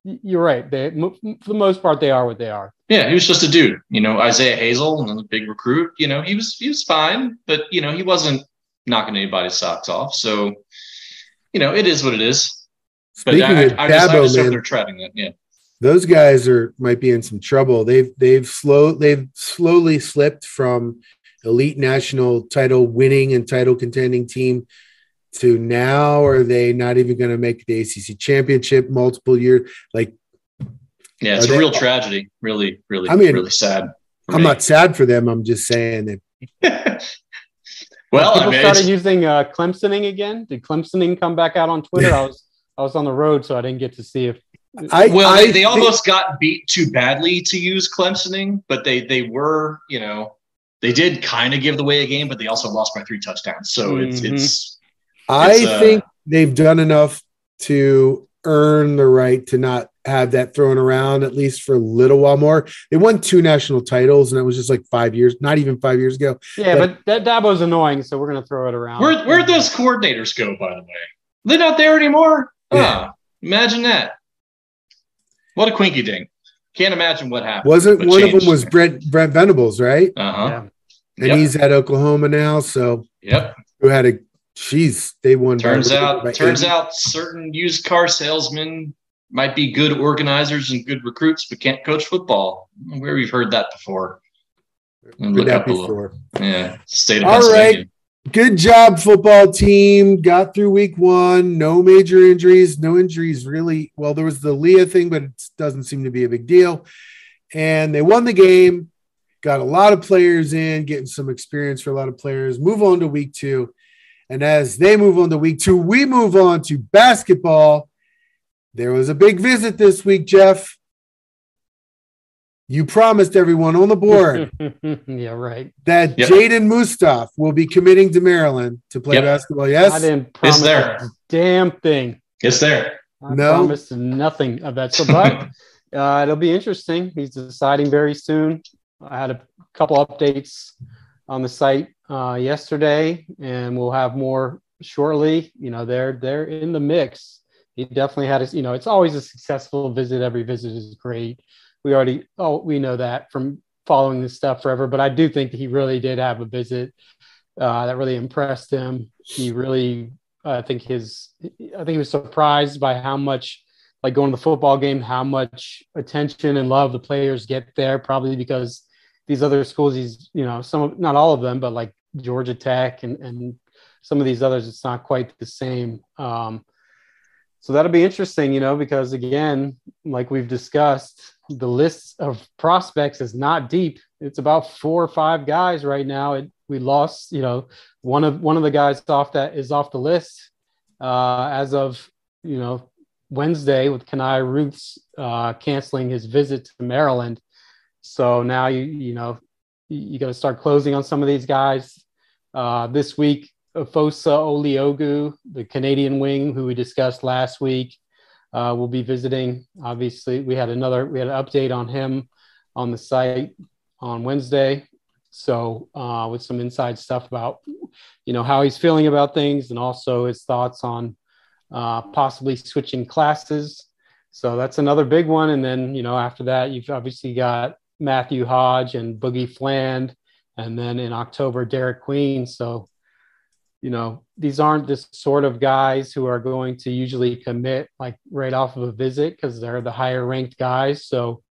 you're right. They, for the most part, they are what they are. Yeah, he was just a dude. You know, Isaiah Hazel, a big recruit. You know, he was he was fine, but you know, he wasn't knocking anybody's socks off. So, you know, it is what it is. But Speaking I, of I, I just, I just man, they're treading it. Yeah. Those guys are might be in some trouble. They've they've slow they've slowly slipped from elite national title winning and title contending team to now are they not even going to make the ACC championship multiple years like yeah it's a they, real tragedy really really I mean really sad I'm me. not sad for them I'm just saying that Well, people I mean, started using uh, Clemsoning again. Did Clemsoning come back out on Twitter? I was I was on the road, so I didn't get to see if. I, well, I they, they almost got beat too badly to use Clemsoning, but they they were you know they did kind of give the way a game, but they also lost by three touchdowns. So mm-hmm. it's it's. I it's, uh, think they've done enough to earn the right to not have that thrown around at least for a little while more. They won two national titles, and it was just like five years, not even five years ago. Yeah, but, but that Dabo's annoying, so we're gonna throw it around. Where where'd those coordinators go, by the way? They're not there anymore. Yeah. Oh, imagine that. What a quinky ding. Can't imagine what happened. Wasn't one of them was Brent Brent Venables, right? Uh-huh. Yeah. And yep. he's at Oklahoma now. So yep. Who had a Jeez, they won. Turns out, turns 80. out, certain used car salesmen might be good organizers and good recruits, but can't coach football. Where we've heard that before. Look that before. Little, yeah, state of All right. Good job, football team. Got through week one. No major injuries. No injuries, really. Well, there was the Leah thing, but it doesn't seem to be a big deal. And they won the game. Got a lot of players in, getting some experience for a lot of players. Move on to week two. And as they move on to week two, we move on to basketball. There was a big visit this week, Jeff. You promised everyone on the board. yeah, right. That yep. Jaden Mustaf will be committing to Maryland to play yep. basketball. Yes, I didn't promise it's there. a damn thing. It's there. I no. promised nothing of that. So, but uh, it'll be interesting. He's deciding very soon. I had a couple updates on the site uh, yesterday, and we'll have more shortly. You know, they're they're in the mix. He definitely had a, you know, it's always a successful visit. Every visit is great. We already, oh, we know that from following this stuff forever. But I do think he really did have a visit uh, that really impressed him. He really, I think his, I think he was surprised by how much, like going to the football game, how much attention and love the players get there. Probably because these other schools, he's, you know, some, not all of them, but like Georgia Tech and and some of these others, it's not quite the same. Um, so that'll be interesting, you know, because again, like we've discussed, the list of prospects is not deep. It's about four or five guys right now. It, we lost, you know, one of one of the guys off that is off the list uh, as of you know Wednesday with Knile Roothes uh, canceling his visit to Maryland. So now you you know you got to start closing on some of these guys. Uh, this week, Fosa Oluogu, the Canadian wing who we discussed last week, uh, will be visiting. Obviously, we had another we had an update on him on the site on Wednesday. So uh, with some inside stuff about you know how he's feeling about things and also his thoughts on uh, possibly switching classes. So that's another big one. And then you know after that you've obviously got Matthew Hodge and Boogie Fland, and then in October Derek Queen. So you know these aren't the sort of guys who are going to usually commit like right off of a visit because they're the higher ranked guys. So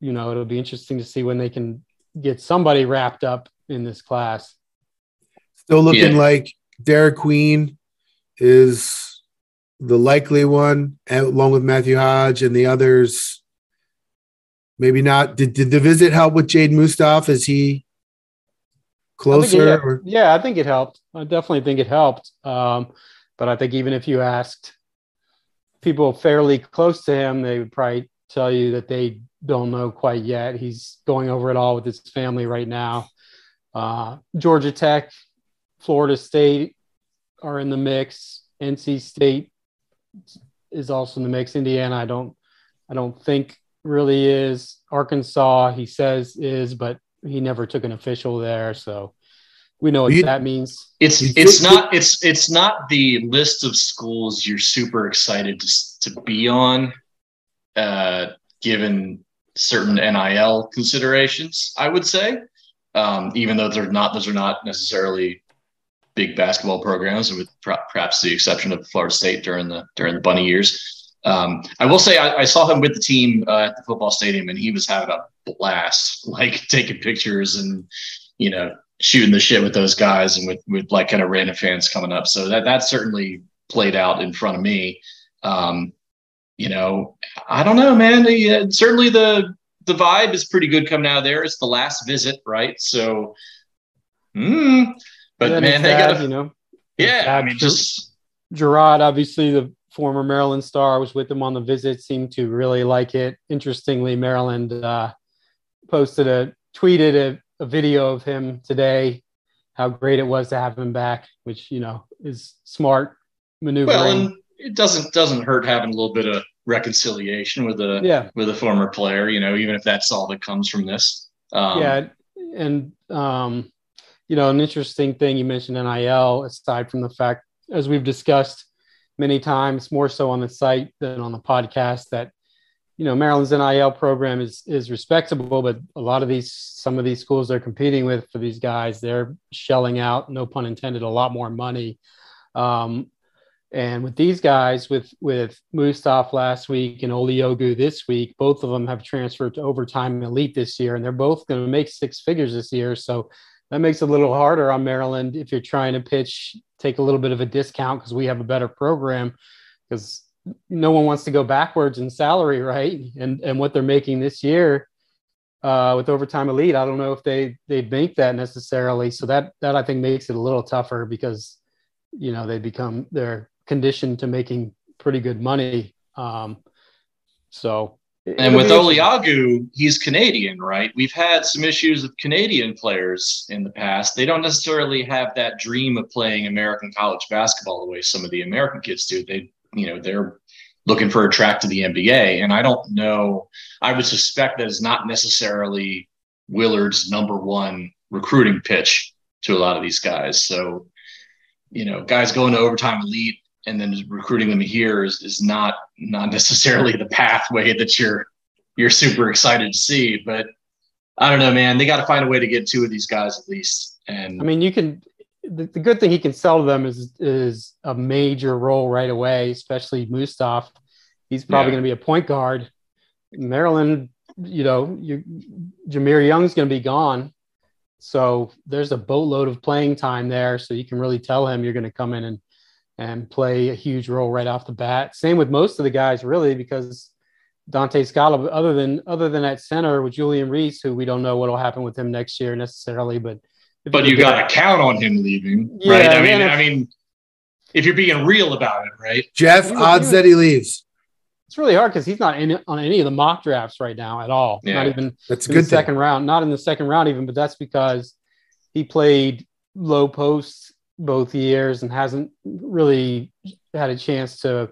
you know it'll be interesting to see when they can get somebody wrapped up in this class. Still looking yeah. like derek queen is the likely one along with matthew hodge and the others. Maybe not. Did, did the visit help with jaden mustaf is he closer? I or? Yeah, I think it helped. I definitely think it helped. Um, but I think even if you asked people fairly close to him, they would probably tell you that they don't know quite yet. He's going over it all with his family right now. Uh, Georgia Tech, Florida State are in the mix. NC State is also in the mix. Indiana, I don't, I don't think really is. Arkansas, he says is, but he never took an official there, so we know what you, that means. It's it's not it's it's not the list of schools you're super excited to to be on, uh, given certain NIL considerations. I would say, um, even though they're not those are not necessarily big basketball programs, with perhaps the exception of Florida State during the during the bunny years. Um, I will say I, I, saw him with the team uh, at the football stadium, and he was having a blast, like taking pictures and you know shooting the shit with those guys and with with like kind of random fans coming up. So that that certainly played out in front of me. Um, you know, I don't know, man. The, certainly the the vibe is pretty good coming out of there. It's the last visit, right? So, mm, but man, they got you know, yeah. I mean, just Gerard, obviously the former Maryland star, was with them on the visit, seemed to really like it. Interestingly, Maryland uh, posted a tweeted a, a, video of him today, how great it was to have him back, which you know is smart maneuvering. Well, and it doesn't doesn't hurt having a little bit of reconciliation with a yeah. with a former player, you know, even if that's all that comes from this. Um, yeah, and um, you know, an interesting thing you mentioned NIL, aside from the fact, as we've discussed many times, more so on the site than on the podcast, that you know Maryland's NIL program is is respectable, but a lot of these some of these schools they're competing with for these guys, they're shelling out, no pun intended, a lot more money. Um, and with these guys, with with Mustaf last week and Oluogu this week, both of them have transferred to overtime elite this year, and they're both going to make six figures this year. So that makes it a little harder on Maryland if you're trying to pitch, take a little bit of a discount because we have a better program. Because no one wants to go backwards in salary, right? And and what they're making this year uh, with overtime elite, I don't know if they they make that necessarily. So that that I think makes it a little tougher because you know they become they're conditioned to making pretty good money. Um, so and with Oluogu, he's Canadian, right? We've had some issues with Canadian players in the past. They don't necessarily have that dream of playing American college basketball the way some of the American kids do. They, you know, they're looking for a track to the NBA. And I don't know, I would suspect that is not necessarily Willard's number one recruiting pitch to a lot of these guys. So, you know, guys going to overtime elite and then recruiting them here is, is not not necessarily the pathway that you're you're super excited to see. But I don't know, man. They got to find a way to get two of these guys at least. And I mean, you can. The, the good thing he can sell to them is is a major role right away, especially Mustaf. He's probably Yeah. going to be a point guard. Maryland, you know, you, Jahmir Young's going to be gone. So there's a boatload of playing time there. So you can really tell him you're going to come in and and play a huge role right off the bat. Same with most of the guys, really, because Donta Scala, other than other than at center with Julian Reese, who we don't know what will happen with him next year necessarily, but but you you got to count on him leaving, Yeah, right? I mean, if- I mean, if you're being real about it, right? Jeff, He was- odds he that he leaves. It's really hard because he's not in on any of the mock drafts right now at all. Yeah. Not even That's a good the thing. second round. Not in the second round even, but that's because he played low posts both years and hasn't really had a chance to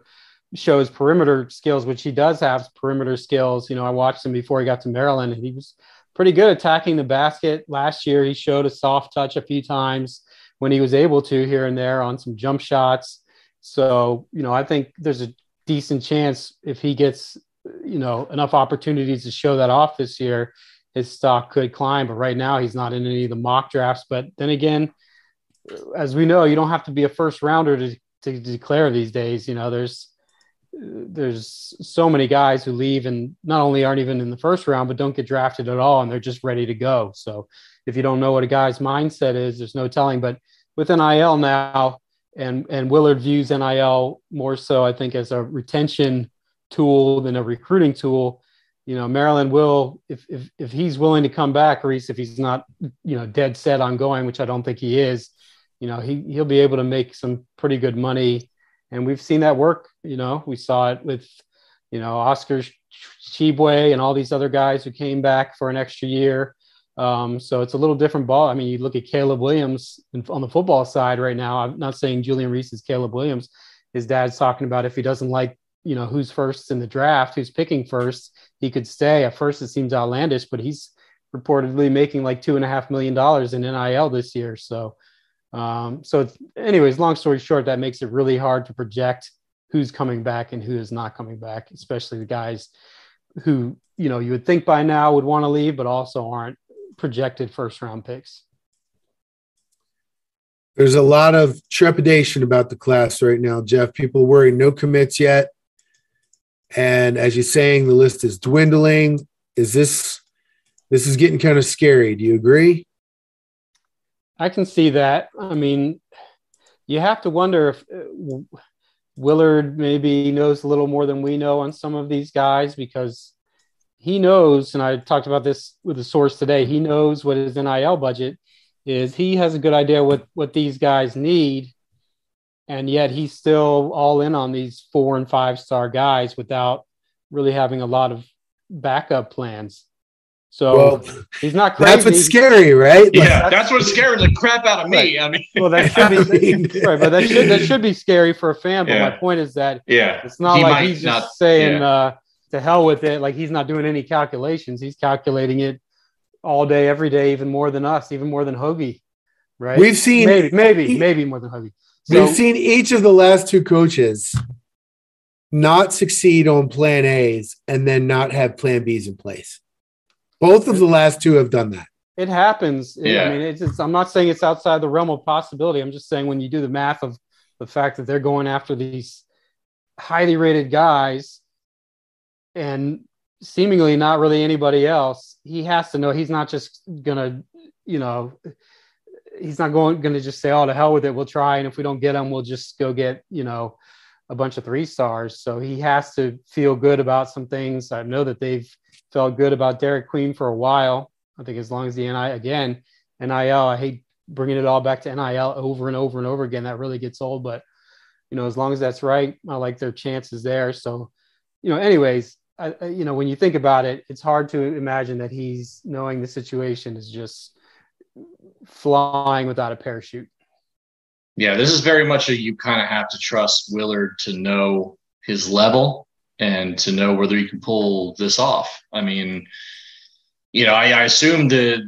show his perimeter skills, which he does have perimeter skills. You know, I watched him before he got to Maryland, and he was pretty good attacking the basket. Last year, he showed a soft touch a few times when he was able to here and there on some jump shots. So, you know, I think there's a decent chance if he gets, you know, enough opportunities to show that off this year, his stock could climb. But right now, he's not in any of the mock drafts. But then again, as we know, you don't have to be a first rounder to, to declare these days. You know, there's there's so many guys who leave and not only aren't even in the first round, but don't get drafted at all, and they're just ready to go. So if you don't know what a guy's mindset is, there's no telling. But with NIL now, and and Willard views NIL more so, I think, as a retention tool than a recruiting tool. You know, Maryland will, if if if he's willing to come back, or if he's not, you know, dead set on going, which I don't think he is, you know, he he'll be able to make some pretty good money, and we've seen that work. You know, we saw it with, you know, Oscar Tshiebwe and all these other guys who came back for an extra year. Um, so it's a little different ball. I mean, you look at Caleb Williams on the football side right now. I'm not saying Julian Reese is Caleb Williams. His dad's talking about if he doesn't like, you know, who's first in the draft, who's picking first, he could stay. At first, it seems outlandish, but he's reportedly making like two and a half million dollars in NIL this year. So, um, so anyways, long story short, that makes it really hard to project who's coming back and who is not coming back, especially the guys who you know you would think by now would want to leave, but also aren't projected first round picks. There's a lot of trepidation about the class right now, Jeff. People worry no commits yet. And as you're saying, the list is dwindling. Is this this is getting kind of scary? Do you agree? I can see that. I mean, you have to wonder if uh, Willard maybe knows a little more than we know on some of these guys because he knows, and I talked about this with a source today, he knows what his NIL budget is. He has a good idea what, what these guys need. And yet he's still all in on these four and five star guys without really having a lot of backup plans. So Well, he's not crazy. That's what's scary, right? Like, Yeah, that's what scares the crap out of me. I mean, Well, that should I be mean- right, but that should that should be scary for a fan. But Yeah. my point is that yeah, it's not He like might he's just not- saying yeah. uh, to hell with it. Like he's not doing any calculations. He's calculating it all day, every day, even more than us, even more than Hoagie. Right? We've seen- maybe, maybe, he- maybe more than Hoagie. So, We've seen each of the last two coaches not succeed on plan A's and then not have plan B's in place. Both of the last two have done that. it happens. Yeah. I mean, it's, it's, I'm not saying it's outside the realm of possibility. I'm just saying when you do the math of the fact that they're going after these highly rated guys and seemingly not really anybody else, he has to know he's not just gonna, you know, he's not going gonna just say, "Oh, to hell with it, we'll try," and if we don't get him, we'll just go get, you know, a bunch of three stars. So he has to feel good about some things. I know that they've felt good about Derek Queen for a while. I think as long as the NI again, NIL, I hate bringing it all back to NIL over and over and over again. That really gets old, but you know, as long as that's right, I like their chances there. So, you know, anyways, I, you know, when you think about it, it's hard to imagine that he's knowing the situation is just flying without a parachute. Yeah, this is very much a you kind of have to trust Willard to know his level and to know whether you can pull this off. I mean, you know, I, I assume that,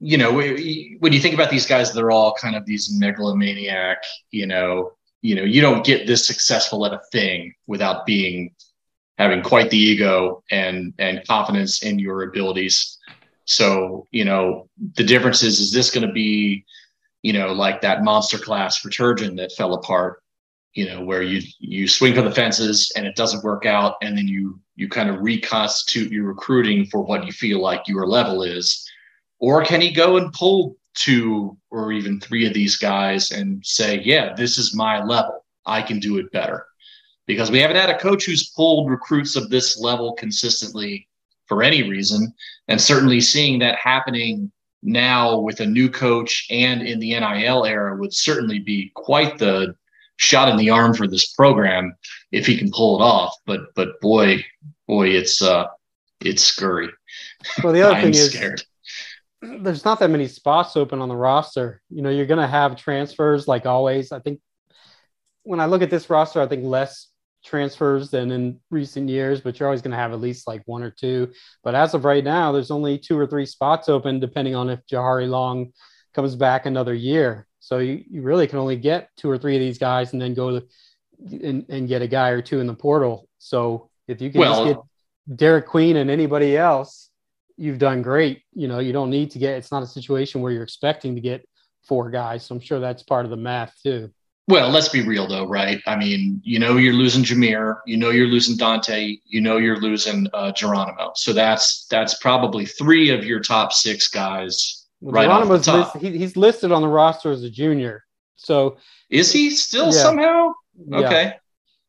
you know, when you think about these guys, they're all kind of these megalomaniac, you know, you know, you don't get this successful at a thing without being having quite the ego and and confidence in your abilities. So, you know, the difference is, is this going to be, you know, like that monster class for Turgeon that fell apart, you know, where you you swing for the fences and it doesn't work out, and then you you kind of reconstitute your recruiting for what you feel like your level is or can he go and pull two or even three of these guys and say, yeah, this is my level. I can do it better? Because we haven't had a coach who's pulled recruits of this level consistently for any reason. And certainly seeing that happening now with a new coach and in the NIL era would certainly be quite the shot in the arm for this program if he can pull it off. But but boy, boy, it's uh it's scurry. Well, the other thing is scared there's not that many spots open on the roster. You know, you're going to have transfers like always. I think when I look at this roster, I think less transfers than in recent years, but you're always going to have at least like one or two. But as of right now, there's only two or three spots open, depending on if Jahari Long comes back another year. So you, you really can only get two or three of these guys and then go to, and, and get a guy or two in the portal. So if you can well, just get Derek Queen and anybody else, you've done great. You know, you don't need to get, it's not a situation where you're expecting to get four guys. So I'm sure that's part of the math too. Well, let's be real though, right? I mean, you know, you're losing Jahmir, you know, you're losing Donta, you know, you're losing uh, Geronimo. So that's, that's probably three of your top six guys. Well, right Geronimo's list, he, he's listed on the roster as a junior. So is he still yeah. somehow? Okay. Yeah.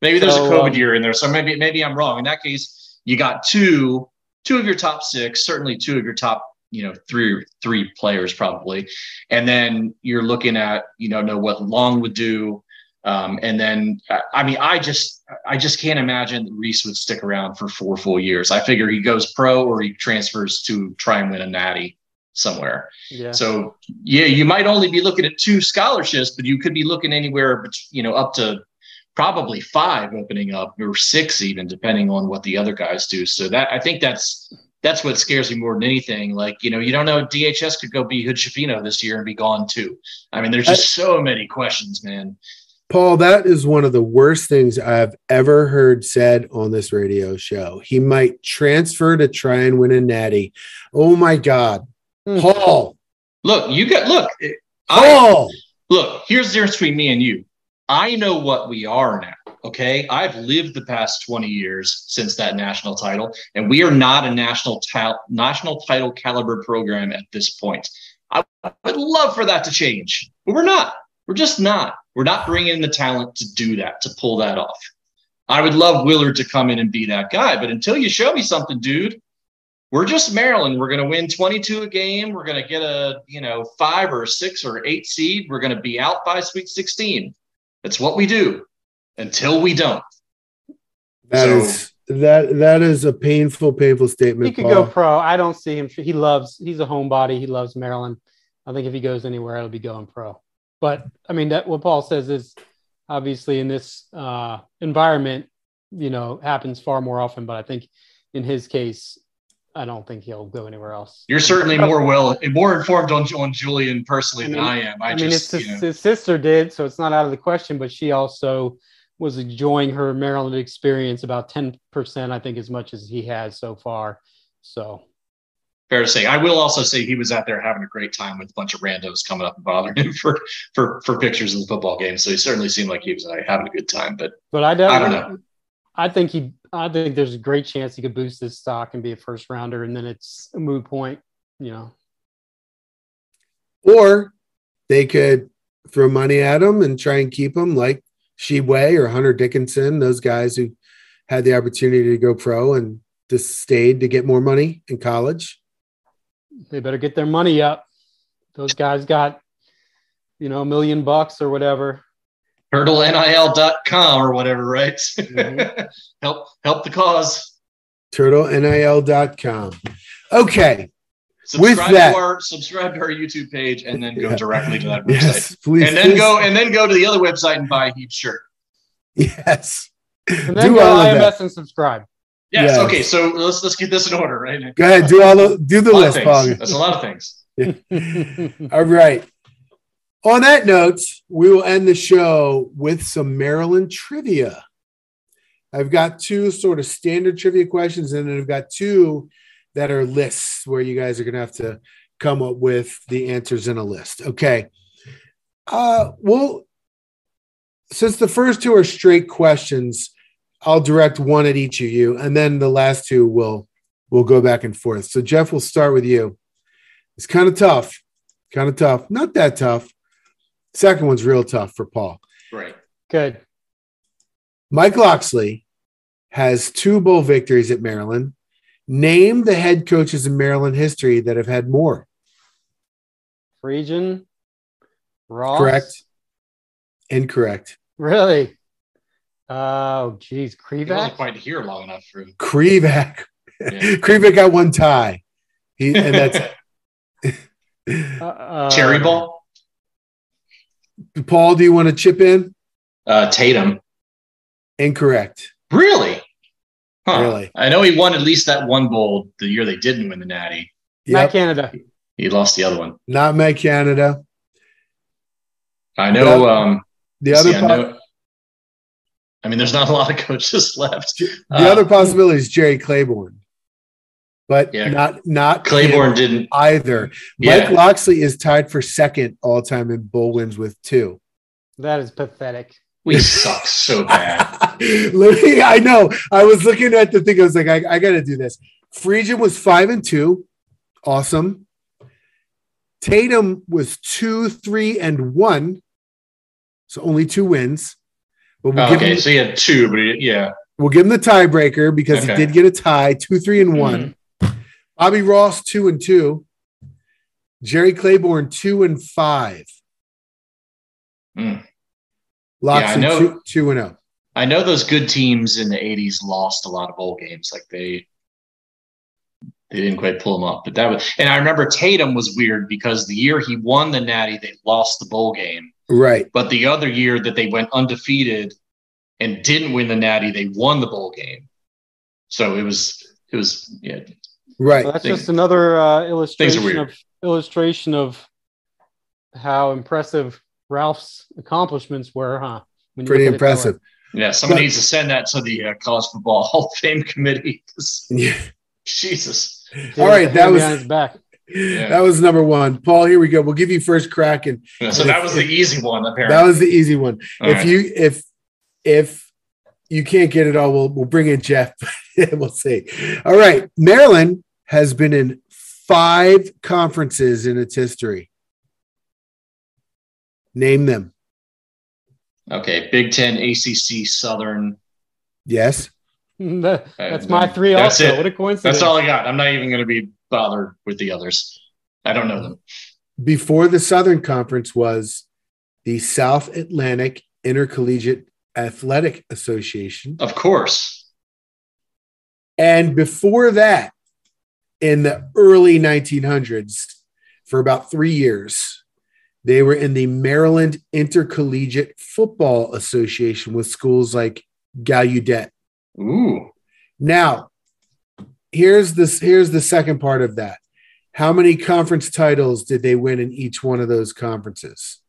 Maybe there's so, a COVID um, year in there. So maybe, maybe I'm wrong. In that case, you got two two of your top six, certainly two of your top, you know, three three players probably, and then you're looking at you know know what Long would do, um, and then I mean I just I just can't imagine that Reese would stick around for four full years. I figure he goes pro or he transfers to try and win a natty somewhere. Yeah. So yeah, you might only be looking at two scholarships, but you could be looking anywhere, you know, up to probably five opening up or six even depending on what the other guys do so that i think that's that's what scares me more than anything like you know you don't know dhs could go be hood Schifino this year and be gone too i mean there's just so many questions man paul that is one of the worst things i've ever heard said on this radio show he might transfer to try and win a natty oh my god. Mm. paul look you got look paul I, look here's the difference between me and you I know what we are now. Okay. I've lived the past 20 years since that national title, and we are not a national, ta- national title caliber program at this point. I would love for that to change, but we're not. We're just not. We're not bringing in the talent to do that, to pull that off. I would love Willard to come in and be that guy, but until you show me something, dude, we're just Maryland. We're going to win 22 a game. We're going to get a, you know, five or six or eight seed. We're going to be out by Sweet 16. It's what we do until we don't. That so, is, that that is a painful, painful statement. He could Paul. go pro. I don't see him. He loves. He's a homebody. He loves Maryland. I think if he goes anywhere, it'll be going pro. But I mean, that what Paul says is obviously in this uh, environment, you know, happens far more often. But I think in his case, I don't think he'll go anywhere else. You're certainly more well, more informed on, on Julian personally I mean, than I am. I, I just, mean, his, his, sister did, so it's not out of the question. But she also was enjoying her Maryland experience about ten percent, I think, as much as he has so far. So fair to say. I will also say he was out there having a great time with a bunch of randos coming up and bothering him for for for pictures of the football game. So he certainly seemed like he was uh, having a good time. But but I, I don't know. I think he I think there's a great chance he could boost his stock and be a first rounder, and then it's a moot point, you know. Or they could throw money at him and try and keep him like Tshiebwe or Hunter Dickinson, those guys who had the opportunity to go pro and just stayed to get more money in college. They better get their money up. Those guys got, you know, a million bucks or whatever turtlenil.com or whatever, right? Mm-hmm. help help the cause. Turtlenil.com. Okay. Subscribe With that, to our subscribe to our YouTube page and then go yeah. directly to that website. Yes, please. And then please. go and then go to the other website and buy a huge shirt. Yes. And then do go IMS and subscribe. Yes. yes. Okay. So let's let's get this in order, right? Go ahead. Do all the do the list, Paul. That's a lot of things. All right. On that note, we will end the show with some Maryland trivia. I've got two sort of standard trivia questions, and then I've got two that are lists where you guys are going to have to come up with the answers in a list. Okay. Uh, well, since the first two are straight questions, I'll direct one at each of you, and then the last two will will go back and forth. So, Jeff, we'll start with you. It's kind of tough, kind of tough, not that tough. Second one's real tough for Paul. Right. Good. Mike Locksley has two bowl victories at Maryland. Name the head coaches in Maryland history that have had more. Friedgen, Ross. Correct. Incorrect. Really? Oh, geez. He wasn't quite here long enough for Krivak. Yeah. Krivak got one tie. He, and that's Uh, uh, Cherry Ball. Paul. Do you want to chip in? Uh, Tatum. Incorrect. Really? Huh. Really? I know he won at least that one bowl the year they didn't win the Natty. Matt Yep. Canada. He lost the other one. Not Met Canada. I know. Yeah. Um, The other see, I, know- I mean, there's not a lot of coaches left. the Uh, other possibility is Jerry Claiborne, but Yeah. not not Claiborne him didn't. either. Yeah. Mike Locksley is tied for second all time in bowl wins with two. That is pathetic. We suck so bad. Literally, I know. I was looking at the thing. I was like, I, I got to do this. Friedgen was five and two, awesome. Tatum was two, three, and one, so only two wins. But we'll, Oh, give, okay, him, so he had two, but he, yeah. we'll give him the tiebreaker because Okay. he did get a tie, two, three, and one. Mm-hmm. Bobby Ross two and two. Jerry Claiborne two and five. Mm. Locksley Yeah, I know. two, two and oh. zero. I know those good teams in the '80s lost a lot of bowl games. Like they, they didn't quite pull them up. But that was, and I remember Tatum was weird because the year he won the Natty, they lost the bowl game. Right. But the other year that they went undefeated and didn't win the Natty, they won the bowl game. So it was, it was, yeah, Right. Well, that's Things- just another uh, illustration of illustration of how impressive Ralph's accomplishments were, huh? When Pretty look at it that way. impressive. yeah. Someone But- needs to send that to the uh, college football Hall of Fame committee. Yeah. Jesus. All right, that was behind his back. that was number one. Paul, here we go. We'll give you first crack, and So that was the easy one, apparently. that was the easy one. All if right. you if if you can't get it all, we'll we'll bring in Jeff. we'll see. All right, Maryland has been in five conferences in its history. Name them. Okay, Big Ten, ACC, Southern. Yes. That's my three. That's also, it. what a coincidence! That's all I got. I'm not even going to be bothered with the others. I don't know them. Before the Southern Conference was the South Atlantic Intercollegiate Athletic Association. Of course. And before that, in the early 1900s, for about three years, they were in the Maryland Intercollegiate Football Association with schools like Gallaudet. Ooh. Now, here's this. Here's the second part of that. How many conference titles did they win in each one of those conferences?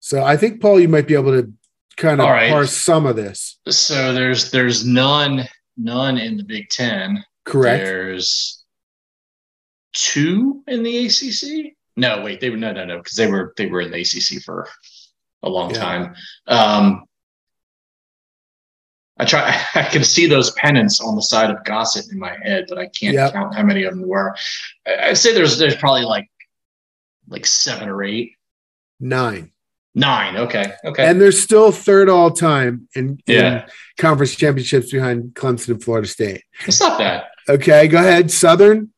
So I think Paul, you might be able to kind of right. parse some of this. So there's there's none none in the Big Ten. Correct. There's two in the ACC. No, wait, they were no no no because they were they were in the ACC for a long Yeah. time. Um, I try. I can see those pennants on the side of Gossett in my head, but I can't Yep. count how many of them were. I, I'd say there's there's probably like like seven or eight, Nine. Nine. Okay, okay. And they're still third all time in, in conference championships behind Clemson and Florida State. it's not bad. Okay, go ahead. Southern.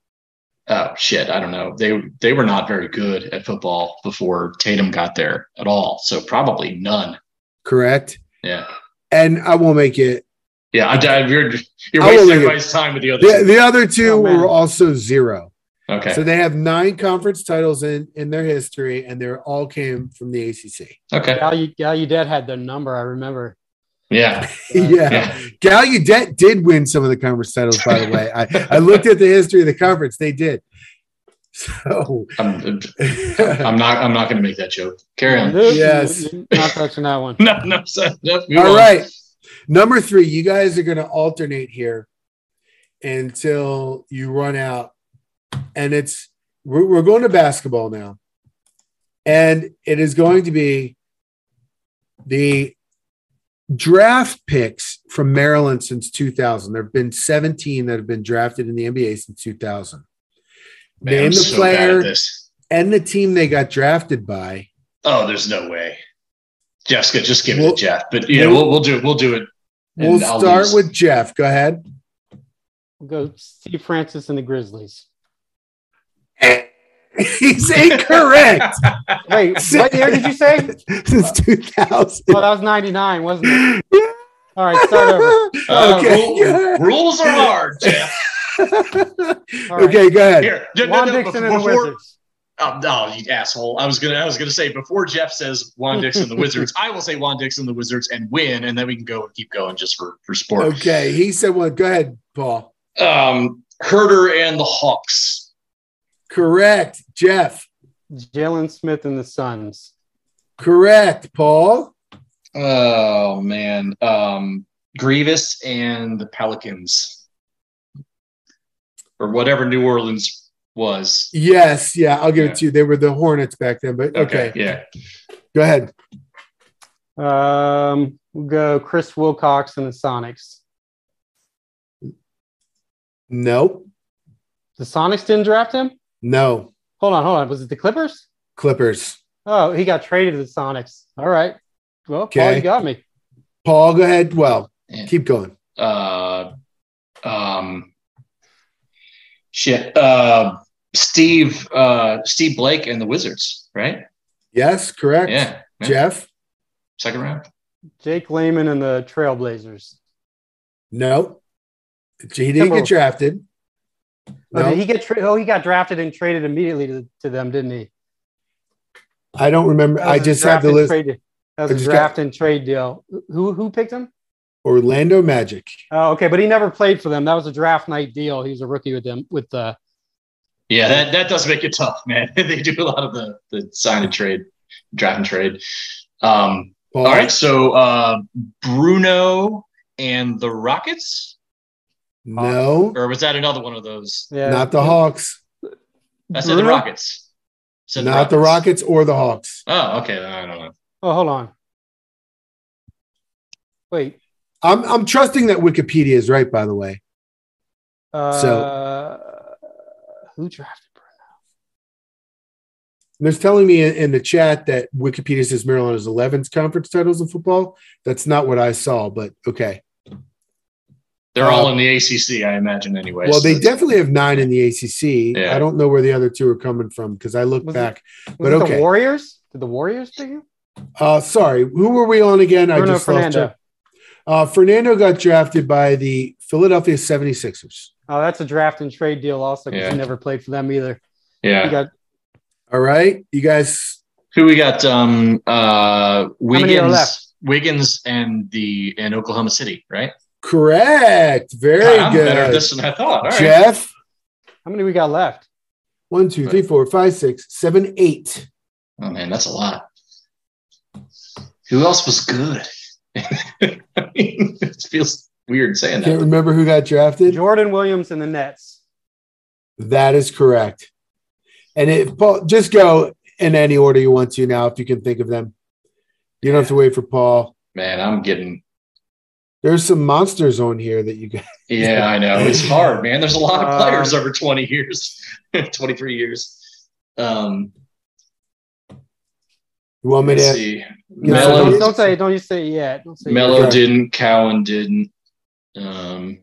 Oh shit, I don't know. They they were not very good at football before Tatum got there at all. So probably none. Correct. Yeah. And I won't make it. Yeah, I, I, you're you're wasting make it- everybody's time with the other. The, the other two Oh, were also zero. Okay. So they have nine conference titles in, in their history, and they all came from the ACC. okay. Gallaudet Gallaudet had their number. I remember. Yeah. yeah. Yeah. Gallaudet did win some of the conference titles, by the way. I, I looked at the history of the conference. They did. So I'm, I'm not. I'm not going to make that joke. Carry on. Yes. Not touching that one. No, no, so, no All on. right. Number three, you guys are going to alternate here until you run out. And it's, we're, we're going to basketball now. And it is going to be the draft picks from Maryland since 2000. There have been 17 that have been drafted in the NBA since 2000. Man, Name I'm the so player and the team they got drafted by. Oh, there's no way. Jeff's good. Just give it We'll- to Jeff. But yeah, we'll- we'll, we'll do it. We'll do it. We'll I'll start lose. with Jeff. Go ahead. We'll go Steve Francis and the Grizzlies. He's incorrect. Wait, what year did you say? Since 2000. Well, that was 99, wasn't it? All right, start over. Uh, Okay. rule- rules are hard, Jeff. All right. Okay, go ahead. Here, no, no, Juan no, Dixon and the Wizards. Oh, no, you asshole! I was gonna, I was gonna say before Jeff says Juan Dixon the Wizards, I will say Juan Dixon the Wizards and win, and then we can go and keep going just for for sport. Okay, he said one. Go ahead, Paul. Um, Huerter and the Hawks. Correct, Jeff. Jalen Smith and the Suns. Correct, Paul. Oh man, um, Greivis and the Pelicans, or whatever New Orleans was. Yes, yeah, I'll give Yeah. it to you. They were the Hornets back then, but okay. yeah. Go ahead. Um, we'll go Chris Wilcox and the Sonics. Nope. The Sonics didn't draft him? No. Hold on, hold on. Was it the Clippers? Clippers. Oh, he got traded to the Sonics. All right. Well, Paul, Okay. you got me. Paul, go ahead. Well, Yeah. keep going. uh, um, shit, uh, Steve, uh, Steve Blake and the Wizards, right? Yes, correct. Yeah, yeah. Jeff. Second round. Jake Layman and the Trailblazers. No. He didn't get drafted. Oh, No, did he get tra- oh, he got drafted and traded immediately to, to them, didn't he? I don't remember. I just have the list. Trade, that was a just got- draft and trade deal. Who who picked him? Orlando Magic. Oh, okay, but he never played for them. That was a draft night deal. He was a rookie with them with the Yeah, that, that does make it tough, man. they do a lot of the, the sign and trade, draft and trade. Um, Paul? all right, so uh, Bruno and the Rockets, No, or was that another one of those? yeah. not the Hawks. I said the Rockets. Said Not the Rockets or the Hawks. Oh, okay. I don't know. Oh, hold on. Wait. I'm I'm trusting that Wikipedia is right, by the way. Uh, who drafted? There's telling me in, in the chat that Wikipedia says Maryland has 11 conference titles in football. That's not what I saw, but okay. They're Uh, all in the ACC, I imagine, anyway. Well, so they definitely have nine in the ACC. Yeah. I don't know where the other two are coming from because I look Was it- back. Was But it okay. the Warriors? Did the Warriors do? him? Uh, sorry, who were we on again? I Bruno just lost Fernando. track. Uh, Fernando got drafted by the Philadelphia 76ers. Oh, that's a draft and trade deal also because Yeah. he never played for them either. Yeah. He got All right, you guys. Who we got? Um, uh, many are Wiggins, left? Wiggins, and the and Oklahoma City, right? Correct. Very God, I'm good. better at this than I thought. All right. Jeff. how many we got left? One, two, three, four, five, six, seven, eight. Oh man, that's a lot. Who else was good? I mean, it feels weird saying that. Can't that. remember who got drafted. Jordan Williams and the Nets. That is correct. And it, Paul, just go in any order you want to now, if you can think of them. You don't have to wait for Paul. Man, I'm getting. There's some monsters on here that you got. Yeah, I know it's hard, man. There's a lot of Um, players over 20 years, 23 years. Um, You want me to? see. Yeah, Melo, don't, don't say don't you say it yet. Don't say Melo yet. Okay. didn't. Cowan didn't. Um,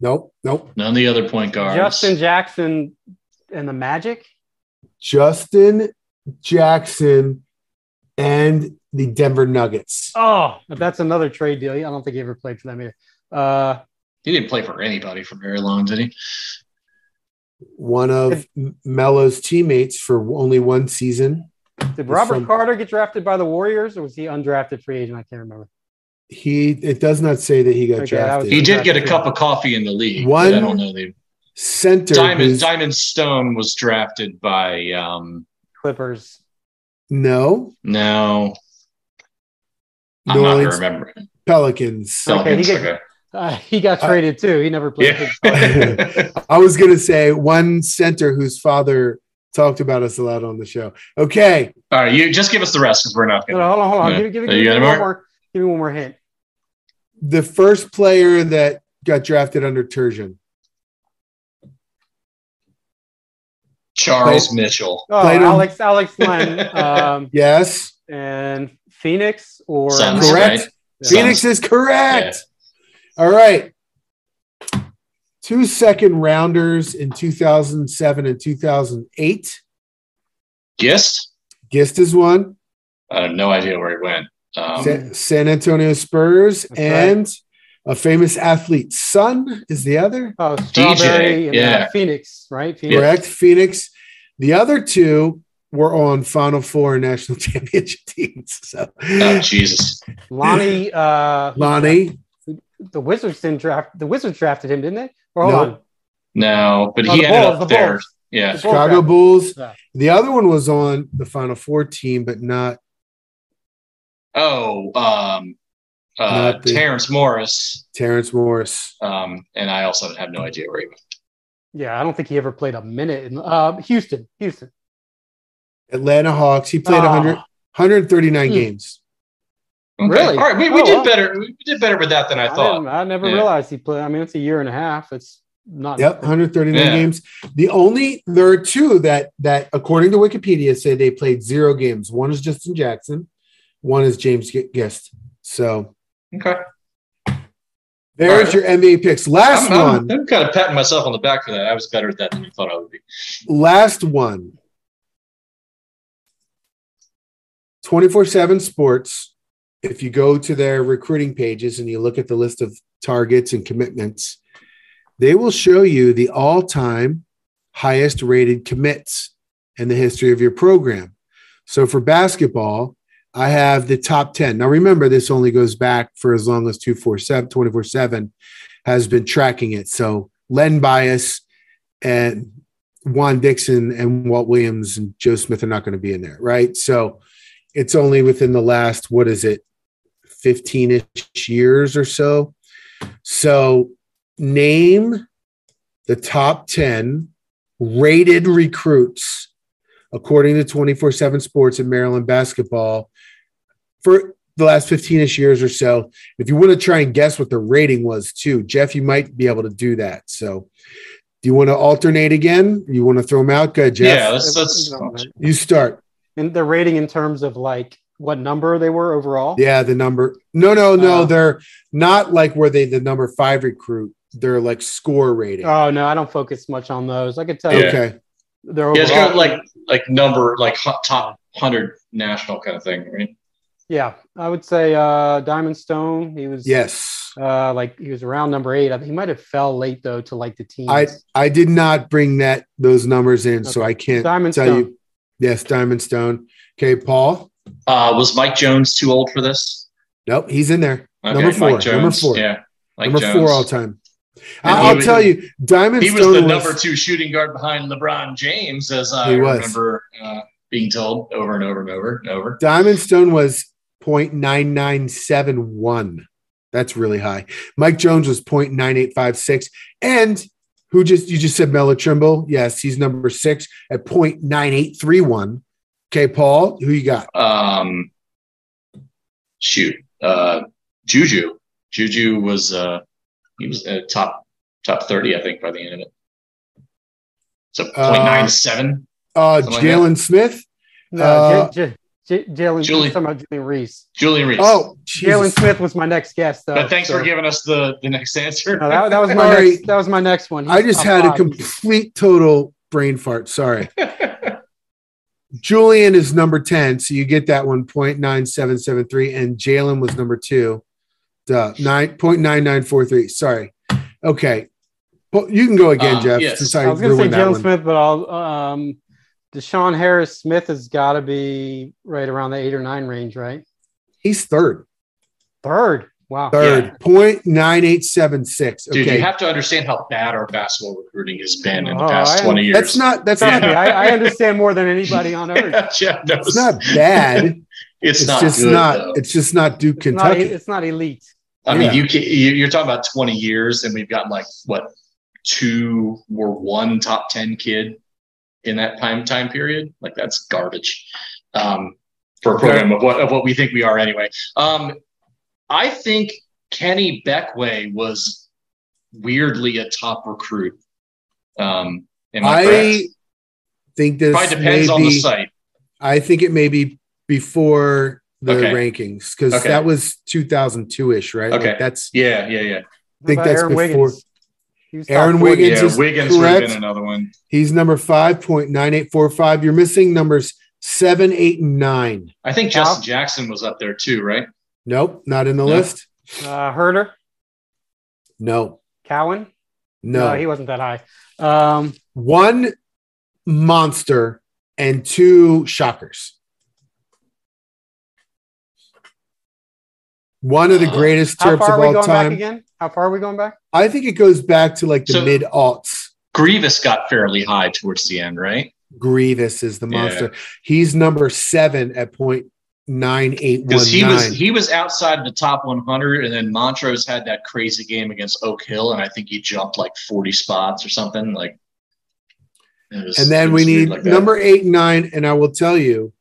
Nope, nope. none of the other point guards. Justin Jackson and the Magic. Justin Jackson and the Denver Nuggets. Oh, that's another trade deal. I don't think he ever played for them either. Uh, He didn't play for anybody for very long, did he? One of Melo's teammates for only one season. did Robert from- Carter get drafted by the Warriors, or was he undrafted free agent? I can't remember. He it does not say that he got Okay, drafted. He did get a cup of coffee in the league. One- I don't know. They, center. Diamond who's- Diamond Stone was drafted by um Clippers. no, no. I'm New not Orleans remember. Pelicans. Okay, he, Pelicans, okay. uh, he got traded too. He never played. Yeah. for the Pelicans. I was going to say one center whose father talked about us a lot on the show. Okay. All right, you just give us the rest because we're not gonna no, hold on, hold on. Yeah. Give, give, Uh, give, you give me any one more? more. Give me one more hint. The first player that got drafted under Turgeon. Charles Played- Mitchell. Oh, Alex Alex Len. Um, Yes. and Phoenix or Suns, Correct. right? Phoenix Suns. is correct. All right. Two second rounders in 2007 and 2008. Gist? Gist is one. I have no idea where he went. Um, Sa- San Antonio Spurs That's and a famous athlete's son is the other. oh, Strawberry and uh, yeah. Phoenix, right? Phoenix. Correct. Phoenix. The other two were on Final Four national championship teams. So oh, Jesus. Lonny. Uh, Lonny, the Wizards didn't draft. The Wizards drafted him, didn't they? Or hold Nope. on. No, but Oh, he the ended Bulls, up the there. Bulls. Yeah. The Bulls Chicago Bulls. Yeah. The other one was on the Final Four team, but not Oh, um, uh, Not the- Terence Morris. Terence Morris. Um, and I also have no idea where he went. Yeah, I don't think he ever played a minute in uh, Houston. Houston. Atlanta Hawks. He played Ah. 100, 139 Hmm. games. Okay. Really? All right, we, we Oh, did wow. better. We did better with that than I, I, thought. didn't- I never Yeah. realized he played. I mean, it's a year and a half. It's not. Yep, 139 Yeah. games. The only there are two that that according to Wikipedia say they played zero games. One is Justin Jackson, one is James Gist. So Okay. there's All right. your NBA picks. Last I'm, I'm- one. I'm kind of patting myself on the back for that. I was better at that than I thought I would be. Last one. 24 7 Sports. If you go to their recruiting pages and you look at the list of targets and commitments, they will show you the all time highest rated commits in the history of your program. So for basketball, I have the top 10. Now remember, this only goes back for as long as 247, 24 7 has been tracking it. So Len Bias and Juan Dixon and Walt Williams and Joe Smith are not going to be in there, right? So it's only within the last, what is it, 15 ish years or so. So name the top 10 rated recruits according to 24 7 Sports in Maryland basketball for the last 15 ish years or so. If you want to try and guess what the rating was, too, Jeff, you might be able to do that. So do you want to alternate again? You want to throw them out? Good, Jeff. Yeah, let's let's. You start. And the rating in terms of like what number they were overall. Yeah, the number. No, no, no. Uh, they're not like where they the number five recruit. They're like score rating. Oh no, I don't focus much on those. I could tell you Yeah. okay. they're Yeah, it's overall. kind of like like number like top hundred national kind of thing, right? yeah, I would say uh, Diamond Stone. He was Yes. uh, like he was around number eight. I think he might have fell late though to like the team. I I did not bring that those numbers in, so I can't Diamond tell Stone. you. Yes, Diamond Stone. Okay, Paul. Uh, was Mike Jones too old for this? Nope, he's in there. Okay, number four. Number four. Yeah, Mike number Jones. four all time. And I'll he tell you, Diamond He was Stone the was, number two shooting guard behind LeBron James, as I was. remember uh, being told over and over and over and over. Diamond Stone was 0.9971. That's really high. Mike Jones was 0.9856. And who just you just said Melo Trimble? Yes, he's number six at 0.9831. Okay, Paul, who you got? Um, shoot, uh, Juju. Juju was uh, he was uh, top top thirty, I think, by the end of it. So 0.97. Uh Something like Jalen Smith. no, uh, J- J- J- Jalen. Julie- Julie, talking about Julian Reese. Julian Reese. Oh, Jalen Smith was my next guest though. but thanks so- for giving us the the next answer. No, that, that was my Sorry. next. That was my next one. I just top had a complete total brain fart. Sorry. Julian is number 10, so you get that one 0.9773, and Jalen was number two. Duh, 9.9943. Sorry. Okay. Well, you can go again, Um, Jeff, yes. I I, was going to say Jalen. Smith, but I'll um, DeShawn Harris Smith has got to be right around the eight or nine range, right? He's third. Third. Wow. Third, point nine eight seven six. Dude, Okay, you have to understand how bad our basketball recruiting has been in the Oh, past I- 20 years. that's not that's Trust not I, I understand more than anybody on earth. Yeah, Jeff it's not bad. It's, It's, not just good, not. though. It's just not Duke, It's not, Kentucky. it's not elite. I mean, you can, you- you're talking about 20 years, and we've got like what two or one top 10 kid in that time time period. Like that's garbage um, for a program of what of what we think we are anyway. Um, I think Kenny Beckway was weirdly a top recruit. Um, am I, I correct? think this Probably depends may on the site. I think it may be before the Okay. rankings because Okay. that was 2002 ish, right? Like, Okay. that's Yeah, yeah, yeah. I think that's Aaron before. Wiggins? He Aaron Wiggins Yeah, is Wiggins would have correct. been another one. He's number five point nine eight four five. You're missing numbers seven, eight, and nine. I think How- Justin Jackson was up there too, right? Nope, not in the No. list. Uh, Huerter, No, Cowan. no. he wasn't that high. Um, One monster and two shockers. One of the greatest how terps far of are we all going back time. again? How far are we going back? I think it goes back to like the So- mid aughts. Greivis got fairly high towards the end, right? Greivis is the Yeah. monster. He's number seven at point nine eight one Because he was nine. he was outside the top 100, and then Montrose had that crazy game against Oak Hill, and I think he jumped like 40 spots or something. Like, it was- And it then was we weird need like that. number eight and nine. And I will tell you,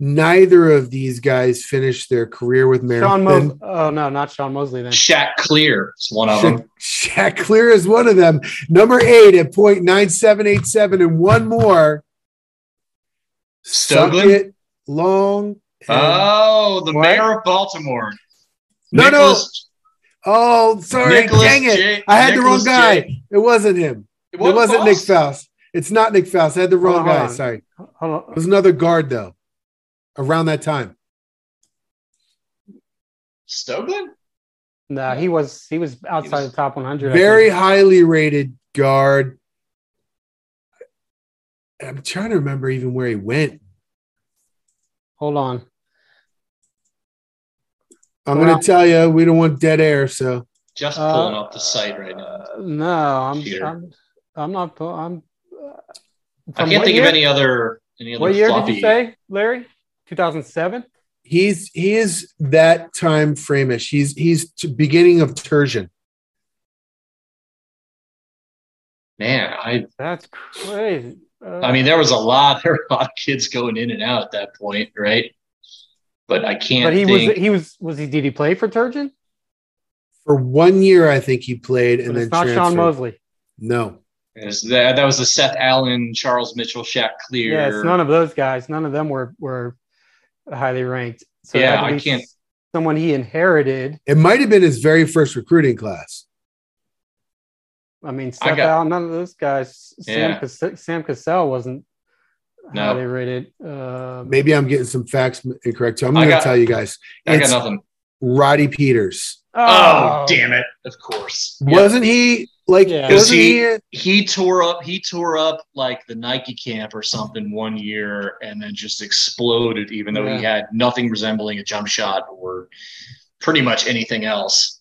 neither of these guys finished their career with Sean Maryland. Mosley. Oh no, not Sean Mosley. Then Shaq Cleare is one of Shaq, them. Shaq Cleare is one of them. Number eight at point nine seven eight seven, and one more. Suck Stoglin? long. Oh, the What? mayor of Baltimore. No, no. Oh, sorry, Nicholas dang it! J- I had the wrong guy. J. It wasn't him. It It wasn't wasn't Nick Faust? Faust. It's not Nick Faust. I had the Hold wrong on, hold guy. on. Sorry. Hold It on. was another guard though. Around that time. Stoglin? No, he was he was outside was the top 100. Very highly rated guard. I'm trying to remember even where he went. Hold on. I'm Well- going to tell you, we don't want dead air. So Just Uh, pulling up the site right now. Uh, no, I'm Cheater. I'm I'm not. I'm. Uh, I can't think year? of any other any other What year floppy. did you say, Larry? 2007. he's he is that time frame-ish. He's he's t- beginning of Turgeon. Man, I That's crazy. Uh, I mean there was a lot there were a lot of kids going in and out at that point, right? But I can't but he think. was he was was he did he play for Turgeon? For one year, I think he played, and But then it's not Sean transferred. Mosley. No, was that, that was the Seth Allen, Charles Mitchell, Shaq Cleare. Yeah, it's none of those guys. None of them were were highly ranked. So Yeah, I can't- Someone he inherited. it might have been his very first recruiting class. I mean, I Seth got- Allen, none of those guys. Sam Yeah. Cass- Sam Cassell wasn't No. highly rated. Uh, Maybe I'm getting some facts incorrect. So I'm going to tell you guys. I got nothing. Roddy Peters. Oh, damn it! Of course. Wasn't he like? Yeah. Wasn't he he? he tore up he tore up like the Nike camp or something one year and then just exploded even though he had nothing resembling a jump shot or pretty much anything else.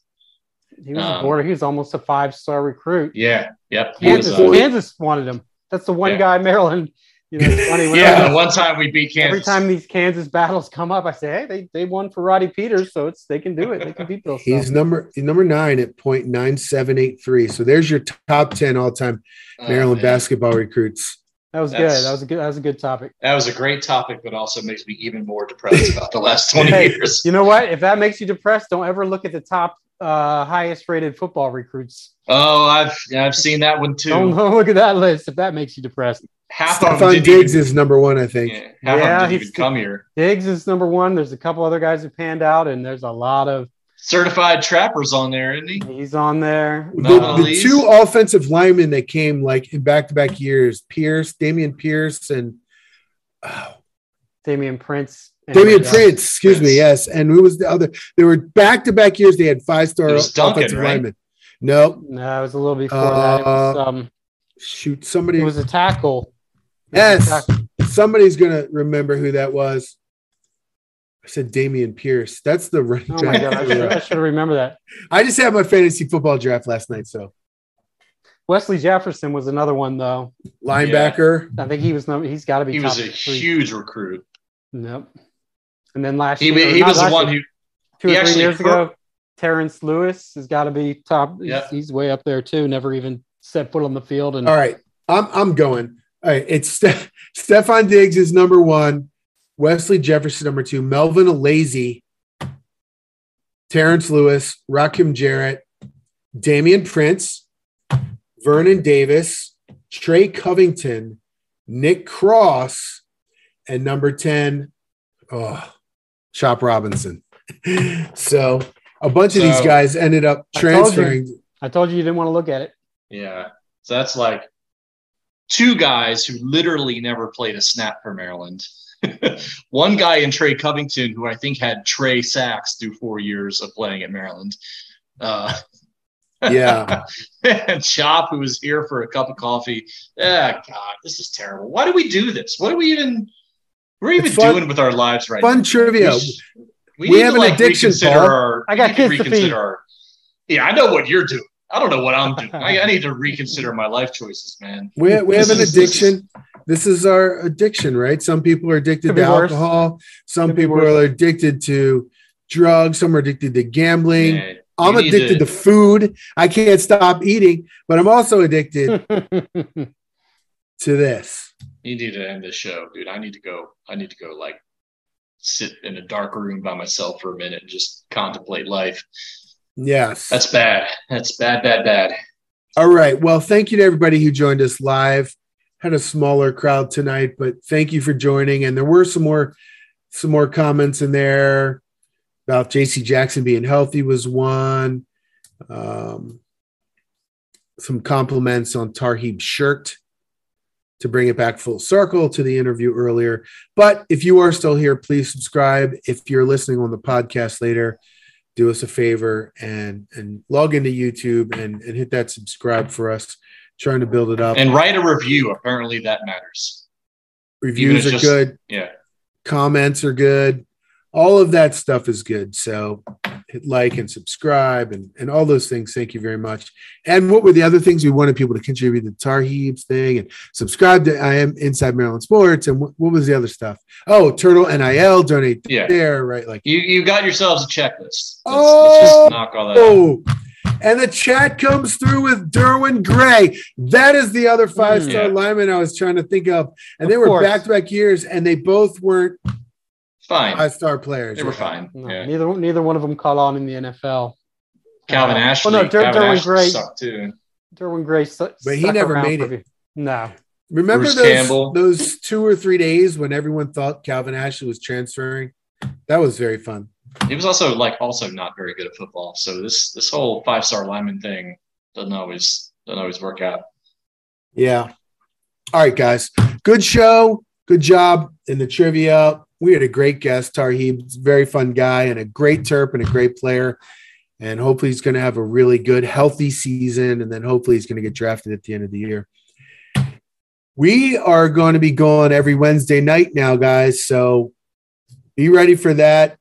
He was a Um, border. He was almost a five star recruit. Yeah. Yep. He was, Kansas, uh, Kansas wanted him. That's the one Yeah. guy Maryland. You know, it's funny. yeah. whenever- one time we beat Kansas. Every time these Kansas battles come up, I say, "Hey, they, they won for Roddy Peters, so it's they can do it. They can beat Bill." He's Self. number number nine at point nine seven eight three. So there's your top ten all time Oh, Maryland man. basketball recruits. That was That's- good. That was a good. That was a good topic. That was a great topic, but also makes me even more depressed about the last 20 Hey, years. you know what? If that makes you depressed, don't ever look at the top uh, highest rated football recruits. Oh, I've I've seen that one too. Don't, don't look at that list if that makes you depressed. Half of them Stefon didn't Diggs even, is number one, I think. yeah, half Yeah, of them didn't he's- even come here. Diggs is number one. There's a couple other guys who panned out, and there's a lot of Certified trappers on there, isn't he? he's on there. The, the two offensive linemen that came like in back to back years, Pierce, Dameon Pierce, and oh, Damian Prince. and, Damian uh, Prince, excuse me, yes. And who was the other? They were back to back years. They had five star It Duncan, offensive right? linemen. No, No, it was a little before that. It was, Uh, um, shoot, somebody. it was a tackle. It was a yes, somebody's gonna remember who that was. I said Dameon Pierce. That's the running Oh my god, I should, I should remember that. I just had my fantasy football draft last night, so Wesley Jefferson was another one though. linebacker. I think he was number. He's got to be. He was a three. huge recruit. Yep. And then last He, year, he was the one year, who two or three years hurt- ago. Terrence Lewis has got to be top. he's- Yeah. He's, way up there too. Never even set foot on the field. And All right, I'm I'm going. All right, it's Ste- Stefon Diggs is number one, Wesley Jefferson number two, Melvin Alaeze, Terrence Lewis, Rakim Jarrett, Damian Prince, Vernon Davis, Trey Covington, Nick Cross, and number 10, oh, Chop Robinson. so a bunch of these guys ended up I told you. transferring. I told you you didn't want to look at it. Yeah. So that's like two guys who literally never played a snap for Maryland. One guy in Trey Covington, who I think had Trey sacks through four years of playing at Maryland. Uh, Yeah. and Chop, who was here for a cup of coffee. Ah, God, this is terrible. Why do we do this? What are we even? We're even fun- doing with our lives right Fun now? trivia. We, sh- we We need have to, an like, addiction, reconsider Paul. Our, I gotta kids to reconsider feed. Our, yeah, I know what you're doing. I don't know what I'm doing. I, I need to reconsider my life choices, man. We, we have an is- this is- addiction. This is our addiction, right? Some people are addicted Could to be worse. alcohol. Some Could people are addicted to drugs. Some are addicted to gambling. Man, I'm you need addicted to... food. I can't stop eating, but I'm also addicted to this. You need to end this show, dude. I need to go. I need to go like sit in a dark room by myself for a minute and just contemplate life. Yes. That's bad. That's bad, bad, bad. All right. Well, thank you to everybody who joined us live. Had a smaller crowd tonight, but thank you for joining. And there were some more some more comments in there about JC Jackson being healthy was one. Um, some compliments on Tarheeb's shirt to bring it back full circle to the interview earlier. But if you are still here, please subscribe. If you're listening on the podcast later, do us a favor and and log into YouTube and, and hit that subscribe for us. Trying to build it up. And write a review. Apparently, that matters. Reviews are just- good. Yeah. Comments are good. All of that stuff is good. So hit like and subscribe and, and all those things. Thank you very much. And what were the other things we wanted people to contribute to the Tar Heaps thing and subscribe to I am Inside Maryland Sports and what, what was the other stuff? Oh, Turtle NIL donate Yeah. there, right? Like You you got yourselves a checklist. Let's, Oh! let's just oh! knock all that. out. Oh, and the chat comes through with Derwin Gray. That is the other five star Yeah. lineman I was trying to think of. And they were back to back years, and they both weren't Fine. five star players. They were Yeah. fine. No, Yeah. Neither neither one of them caught on in the NFL. Calvin Uh, Ashley. Well, no, Der- Calvin Derwin Ashley Gray. sucked too. Derwin Gray, su- But he never made it. a- No, Remember Bruce those, Campbell. those two or three days when everyone thought Calvin Ashley was transferring? That was very fun. He was also like also not very good at football. So this this whole five star lineman thing doesn't always doesn't always work out. Yeah. All right, guys. Good show. Good job in the trivia. We had a great guest, Tarheeb. Very fun guy and a great Terp and a great player. And hopefully he's going to have a really good, healthy season. And then hopefully he's going to get drafted at the end of the year. We are going to be going every Wednesday night now, guys. So be ready for that.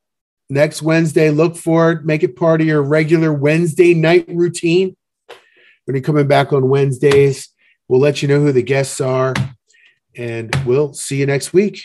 Next Wednesday, look for it. Make it part of your regular Wednesday night routine. We're going to be coming back on Wednesdays. We'll let you know who the guests are, and we'll see you next week.